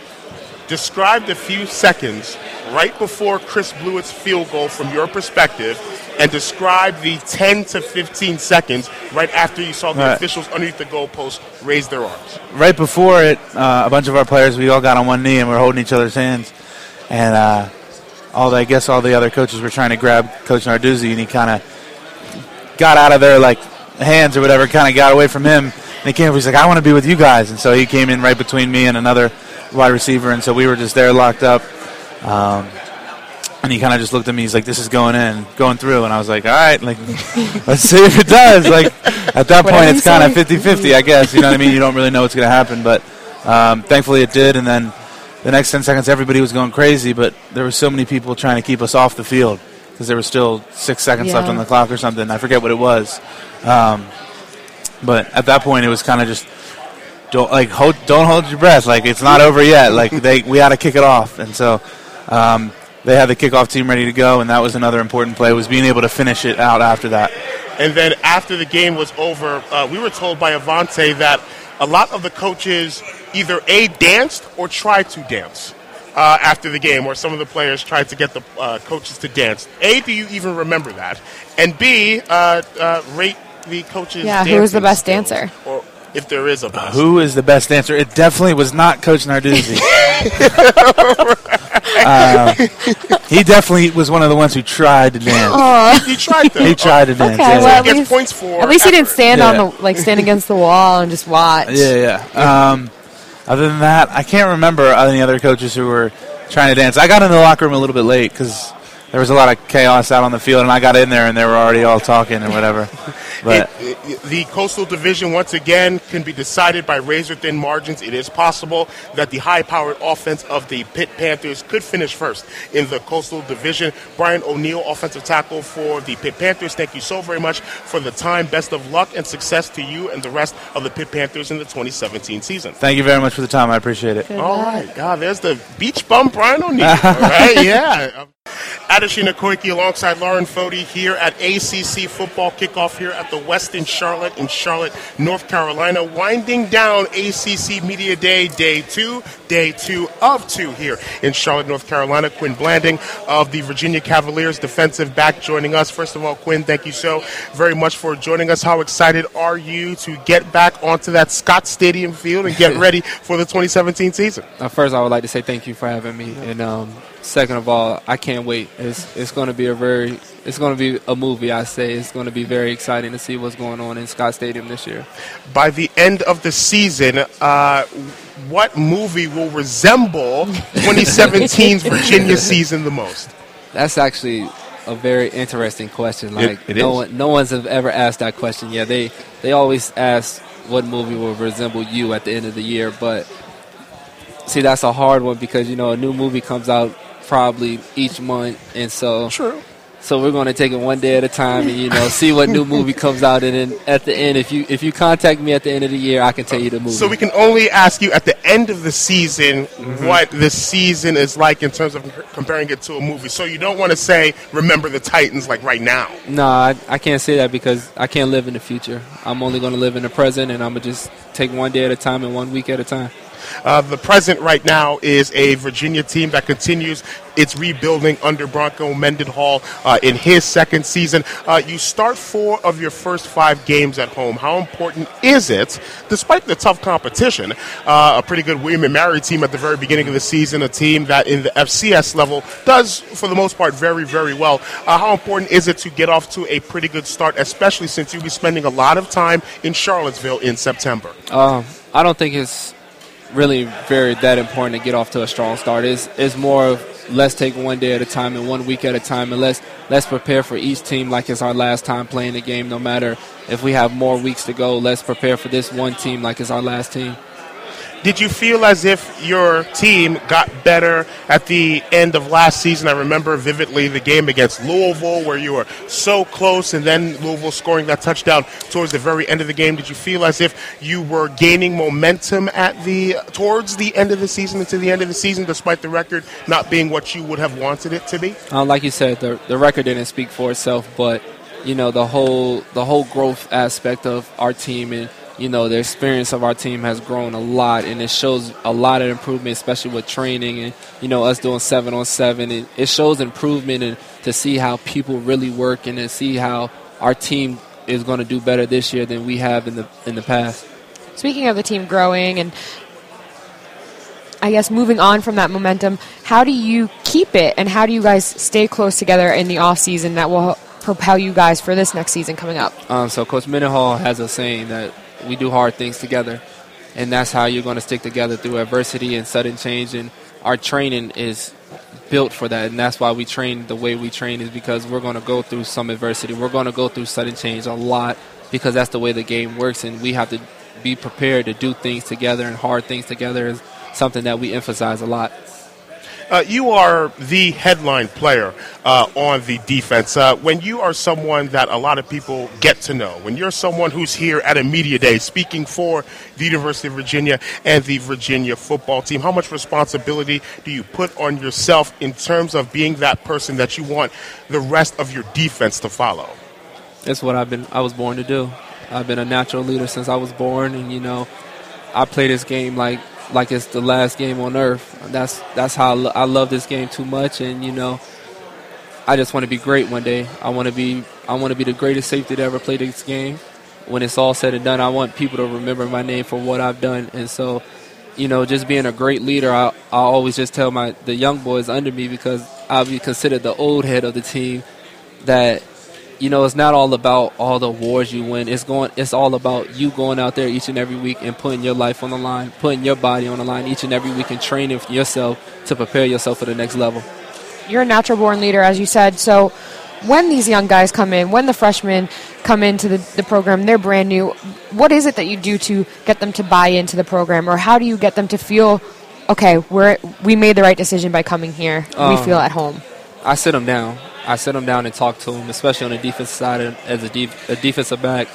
Describe the few seconds right before Chris Blewitt's field goal from your perspective, and describe the 10 to 15 seconds right after you saw the Right. officials underneath the goalpost raise their arms. right before it, uh, a bunch of our players, we all got on one knee and we are holding each other's hands. And uh, all the, I guess all the other coaches were trying to grab Coach Narduzzi, and he kind of got out of their like hands or whatever, kind of got away from him. And he came, he's like, "I want to be with you guys," and so he came in right between me and another wide receiver, and so we were just there locked up. Um, and he kind of just looked at me. He's like, "This is going in, going through," and I was like, "All right, like, let's see if it does." Like at that point, it's kind of say. 50-50, I guess. You know what I mean? You don't really know what's going to happen, but um, thankfully it did. And then the next ten seconds, everybody was going crazy, but there were so many people trying to keep us off the field because there was still six seconds left on the clock or something. I forget what it was, um, but at that point, it was kind of just don't like hold, don't hold your breath. Like it's not over yet. Like they we had to kick it off, and so um, they had the kickoff team ready to go, and that was another important play was being able to finish it out after that. And then after the game was over, uh, we were told by Avonte that a lot of the coaches either A, danced or tried to dance. Uh, after the game, or some of the players tried to get the uh, coaches to dance. A, do you even remember that? And B, uh, uh, rate the coaches. Yeah, who was the best skills, dancer? Or if there is a best. Who is the best dancer? It definitely was not Coach Narduzzi. um, he definitely was one of the ones who tried to dance. he tried to. He tried to dance. Okay, yeah, well, yeah. at Gets least, points for at least he didn't stand Yeah. on the like stand against the wall and just watch. Yeah, yeah. Um, other than that, I can't remember any other coaches who were trying to dance. I got in the locker room a little bit late because there was a lot of chaos out on the field, and I got in there and they were already all talking and whatever. But It- it- the Coastal Division, once again, can be decided by razor thin margins. It is possible that the high powered offense of the Pitt Panthers could finish first in the Coastal Division. Brian O'Neill, offensive tackle for the Pitt Panthers, thank you so very much for the time. Best of luck and success to you and the rest of the Pitt Panthers in the 2017 season. thank you very much for the time. I appreciate it. All right, God, there's the beach bum Brian O'Neill. All right, yeah. Adeshina Koiki alongside Lauren Foti here at ACC football kickoff here at the Westin Charlotte in Charlotte, North Carolina. Winding down ACC Media Day, day two, day two of two here in Charlotte, North Carolina. Quin Blanding of the Virginia Cavaliers, defensive back, joining us. First of all, Quin, thank you so very much for joining us. How excited are you to get back onto that Scott Stadium field and get ready for the 2017 season? Uh, first, I would like to say thank you for having me, and um, second of all, I can't wait. It's it's going to be a very it's going to be a movie. I say it's going to be very exciting to see what's going on in Scott Stadium this year. by the end of the season, uh, what movie will resemble 2017's Virginia season the most? That's actually a very interesting question. Like it no is. one no one's have ever asked that question. Yeah, they they always ask what movie will resemble you at the end of the year, but see that's a hard one because you know a new movie comes out probably each month, and so True. So we're going to take it one day at a time, and you know, see what new movie comes out, and then at the end, if you if you contact me at the end of the year, I can tell you the movie. So we can only ask you at the end of the season mm-hmm. what the season is like in terms of comparing it to a movie. So you don't want to say remember the Titans like right now. no, I, I can't say that because I can't live in the future. I'm only going to live in the present, and I'm gonna just take one day at a time and one week at a time. Uh, the present right now is a Virginia team that continues its rebuilding under Bronco Mendenhall uh, in his second season. Uh, you start four of your first five games at home. How important is it, despite the tough competition, uh, a pretty good William Mary team at the very beginning of the season, a team that in the FCS level does, for the most part, very, very well. Uh, how important is it to get off to a pretty good start, especially since you'll be spending a lot of time in Charlottesville in September? Um, I don't think it's really very that important to get off to a strong start. It's, it's more of let's take one day at a time and one week at a time, and let's let's prepare for each team like it's our last time playing the game. No matter if we have more weeks to go, let's prepare for this one team like it's our last team. Did you feel as if your team got better at the end of last season? I remember vividly the game against Louisville where you were so close and then Louisville scoring that touchdown towards the very end of the game. Did you feel as if you were gaining momentum at the towards the end of the season into the end of the season despite the record not being what you would have wanted it to be? Uh, like you said, the the record didn't speak for itself, but you know the whole the whole growth aspect of our team and you know the experience of our team has grown a lot, and it shows a lot of improvement, especially with training and you know us doing seven on seven. And it shows improvement and to see how people really work and to see how our team is going to do better this year than we have in the in the past. Speaking of the team growing and I guess moving on from that momentum, how do you keep it and how do you guys stay close together in the off season that will propel you guys for this next season coming up? Um, so Coach Mendenhall has a saying that we do hard things together, and that's how you're going to stick together through adversity and sudden change. And our training is built for that, and that's why we train the way we train is because we're going to go through some adversity. We're going to go through sudden change a lot because that's the way the game works, and we have to be prepared to do things together and hard things together is something that we emphasize a lot. Uh, you are the headline player uh, on the defense. Uh, when you are someone that a lot of people get to know, when you're someone who's here at a media day speaking for the University of Virginia and the Virginia football team, how much responsibility do you put on yourself in terms of being that person that you want the rest of your defense to follow? It's what I've been. I was born to do. I've been a natural leader since I was born, and you know, I play this game like like it's the last game on earth. That's that's how I, lo- I love this game too much, and you know, I just want to be great one day. I want to be I want to be the greatest safety to ever play this game. When it's all said and done, I want people to remember my name for what I've done, and so. You know, just being a great leader, I, I always just tell my the young boys under me because I'll be considered the old head of the team. That you know, it's not all about all the awards you win. It's going. It's all about you going out there each and every week and putting your life on the line, putting your body on the line each and every week, and training yourself to prepare yourself for the next level. You're a natural born leader, as you said. So, when these young guys come in, when the freshmen come into the, the program, they're brand new. What is it that you do to get them to buy into the program, or how do you get them to feel, okay, we're we made the right decision by coming here. we Um, feel at home. I sit them down. I sit them down and talk to them, especially on the defensive side. As a, def- a defensive back,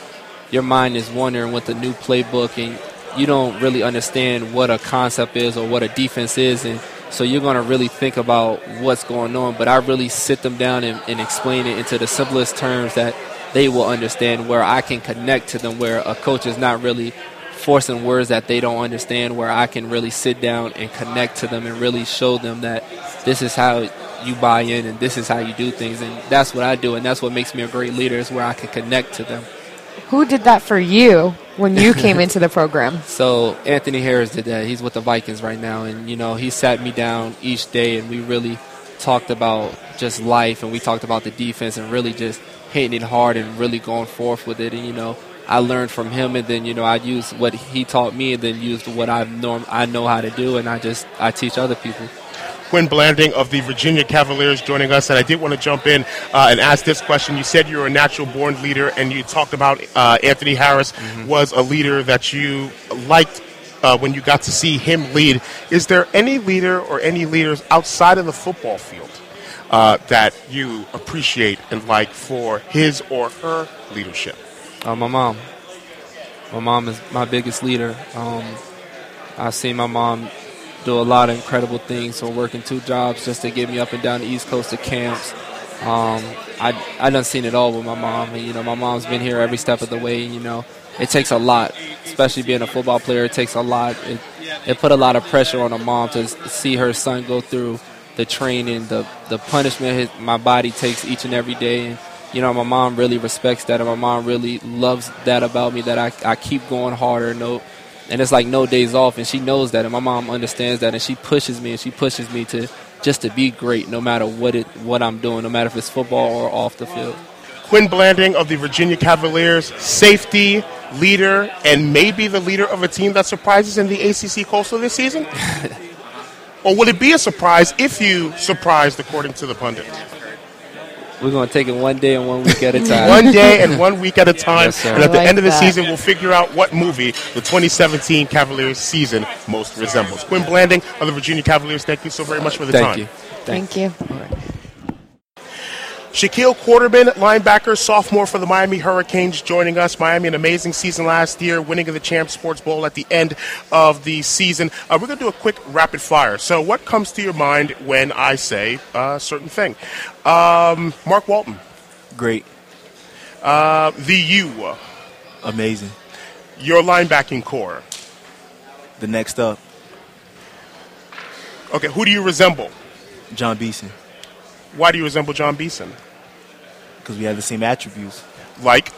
your mind is wondering with the new playbook, and you don't really understand what a concept is or what a defense is, and so you're going to really think about what's going on. But I really sit them down and, and explain it into the simplest terms that they will understand, where I can connect to them, where a coach is not really forcing words that they don't understand, where I can really sit down and connect to them and really show them that this is how you buy in and this is how you do things. And that's what I do, and that's what makes me a great leader is where I can connect to them. Who did that for you when you came into the program? So Anthony Harris did that. He's with the Vikings right now, and you know he sat me down each day, and we really talked about just life, and we talked about the defense, and really just hitting it hard and really going forth with it. And you know, I learned from him, and then you know I used what he taught me, and then used what I norm I know how to do, and I just I teach other people. Quin Blanding of the Virginia Cavaliers joining us, and I did want to jump in uh, and ask this question. You said you're a natural born leader, and you talked about uh, Anthony Harris was a leader that you liked uh, when you got to see him lead. Is there any leader or any leaders outside of the football field uh, that you appreciate and like for his or her leadership? Uh, my mom. My mom is my biggest leader. Um, I've seen my mom do a lot of incredible things from working two jobs just to get me up and down the East Coast to camps. Um, I I done seen it all with my mom, and you know my mom's been here every step of the way. You know it takes a lot, especially being a football player. It takes a lot. It, it put a lot of pressure on a mom to see her son go through the training, the the punishment his, my body takes each and every day, and you know my mom really respects that, and my mom really loves that about me. That I I keep going harder. No, and it's like no days off, and she knows that, and my mom understands that, and she pushes me, and she pushes me to just to be great, no matter what it what I'm doing, no matter if it's football or off the field. Quin Blanding of the Virginia Cavaliers, safety, leader, and maybe the leader of a team that surprises in the ACC Coastal this season? or would it be a surprise if you surprised according to the pundit? We're gonna take it one day and one week at a time. one day and one week at a time. Yes, sir. and at the like end of the that. season, we'll figure out what movie the 2017 Cavaliers season most resembles. Quin Blanding of the Virginia Cavaliers, thank you so very much for the Thank time. you. Thank you. Shaquille Quarterman, linebacker, sophomore for the Miami Hurricanes, joining us. Miami, an amazing season last year, winning of the Champs Sports Bowl at the end of the season. Uh, we're going to do a quick rapid fire. So, what comes to your mind when I say a certain thing? Um, Mark Walton, Great. uh, the U, Amazing. your linebacking corps. The next up, Okay, who do you resemble? Jon Beason. Why do you resemble Jon Beason? Because we have the same attributes. Like,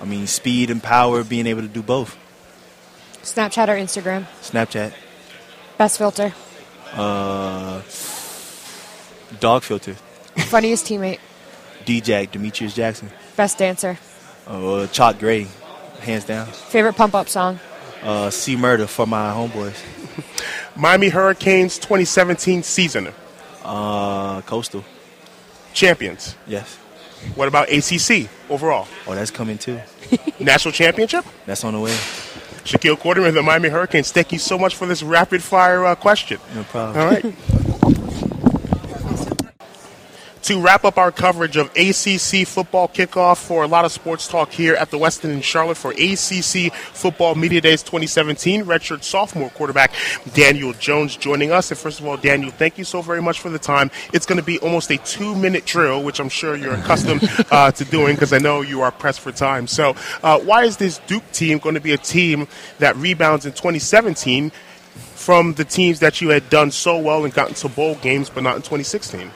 I mean, speed and power, being able to do both. Snapchat or Instagram? Snapchat. Best filter. Uh, dog filter. Funniest teammate. D-Jack, Demetrius Jackson. Best dancer. Uh, Chalk Gray, hands down. Favorite pump up song. Uh, C Murder for my homeboys. Miami Hurricanes 2017 season. Uh, Coastal. Champions. Yes. What about ACC overall? Oh, that's coming too. National championship? That's on the way. Shaquille Quarterman of the Miami Hurricanes, thank you so much for this rapid fire uh, question. No problem. All right. to wrap up our coverage of ACC football kickoff for a lot of sports talk here at the Westin in Charlotte for ACC Football Media Days 2017. Redshirt sophomore quarterback Daniel Jones joining us. And first of all, Daniel, thank you so very much for the time. It's going to be almost a two minute drill, which I'm sure you're accustomed uh, to doing because I know you are pressed for time. So, uh, why is this Duke team going to be a team that rebounds in 2017 from the teams that you had done so well and gotten to bowl games, but not in 2016?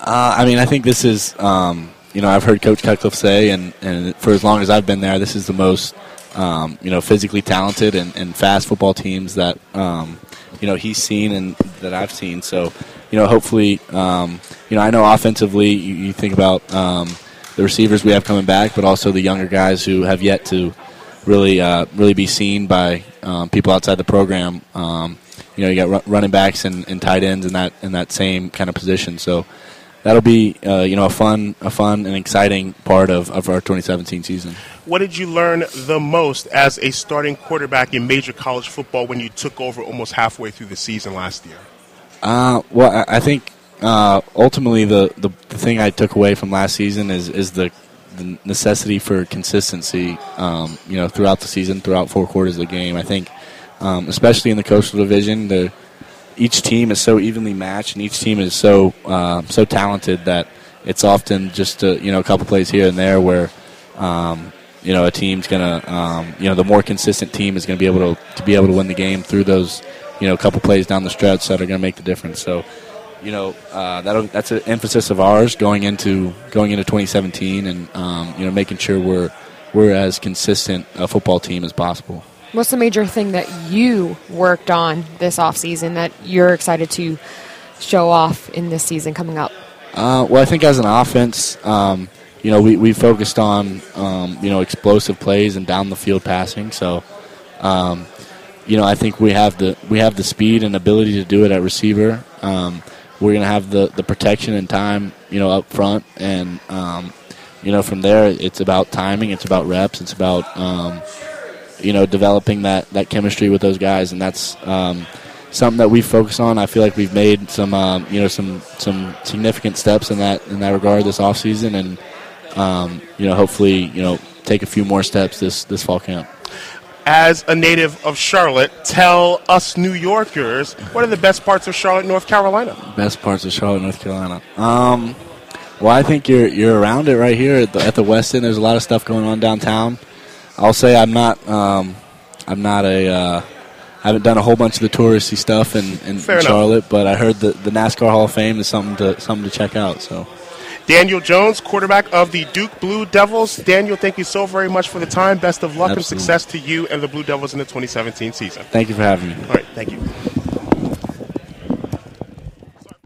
Uh, I mean, I think this is, um, you know, I've heard Coach Cutcliffe say, and, and for as long as I've been there, this is the most, um, you know, physically talented and, and fast football teams that, um, you know, he's seen and that I've seen. So, you know, hopefully, um, you know, I know offensively, you, you think about um, the receivers we have coming back, but also the younger guys who have yet to really, uh, really be seen by um, people outside the program. You know, you got ru- running backs and, and tight ends in that in that same kind of position. So that'll be uh, you know a fun a fun and exciting part of, of our 2017 season. What did you learn the most as a starting quarterback in major college football when you took over almost halfway through the season last year? Uh, well, I I think uh, ultimately the, the, the thing I took away from last season is is the, the necessity for consistency. Um, you know, throughout the season, throughout four quarters of the game. I think, um, especially in the coastal division, the each team is so evenly matched, and each team is so uh, so talented that it's often just a, you know a couple plays here and there where. Um, you know, a team's gonna, um, you know, the more consistent team is gonna be able to, to be able to win the game through those, you know, couple plays down the stretch that are gonna make the difference. So, you know, uh, that that's an emphasis of ours going into going into 2017, and um, you know, making sure we're we're as consistent a football team as possible. What's the major thing that you worked on this off season that you're excited to show off in this season coming up? Uh, well, I think as an offense, um, you know, we, we focused on, um, you know, explosive plays and down the field passing. So, um, you know, I think we have the we have the speed and ability to do it at receiver. Um, we're going to have the, the protection and time, you know, up front, and um, you know, from there, it's about timing, it's about reps, it's about um, you know developing that, that chemistry with those guys, and that's um, something that we focus on. I feel like we've made some um, you know some some significant steps in that in that regard this offseason, and um, you know hopefully you know take a few more steps this this fall camp. As a native of Charlotte, tell us New Yorkers what are the best parts of Charlotte, North Carolina? Best parts of Charlotte, North Carolina. Um, well, I think you're you're around it right here at the, at the Westin. There's a lot of stuff going on downtown. I'll say I'm not um, I'm not a uh, I haven't done a whole bunch of the touristy stuff in, in, in enough. Charlotte, but I heard that the NASCAR Hall of Fame is something to something to check out. So Daniel Jones, quarterback of the Duke Blue Devils. Daniel, thank you so very much for the time. Best of luck and success to you and the Blue Devils in the 2017 season. thank you for having me. All right, thank you.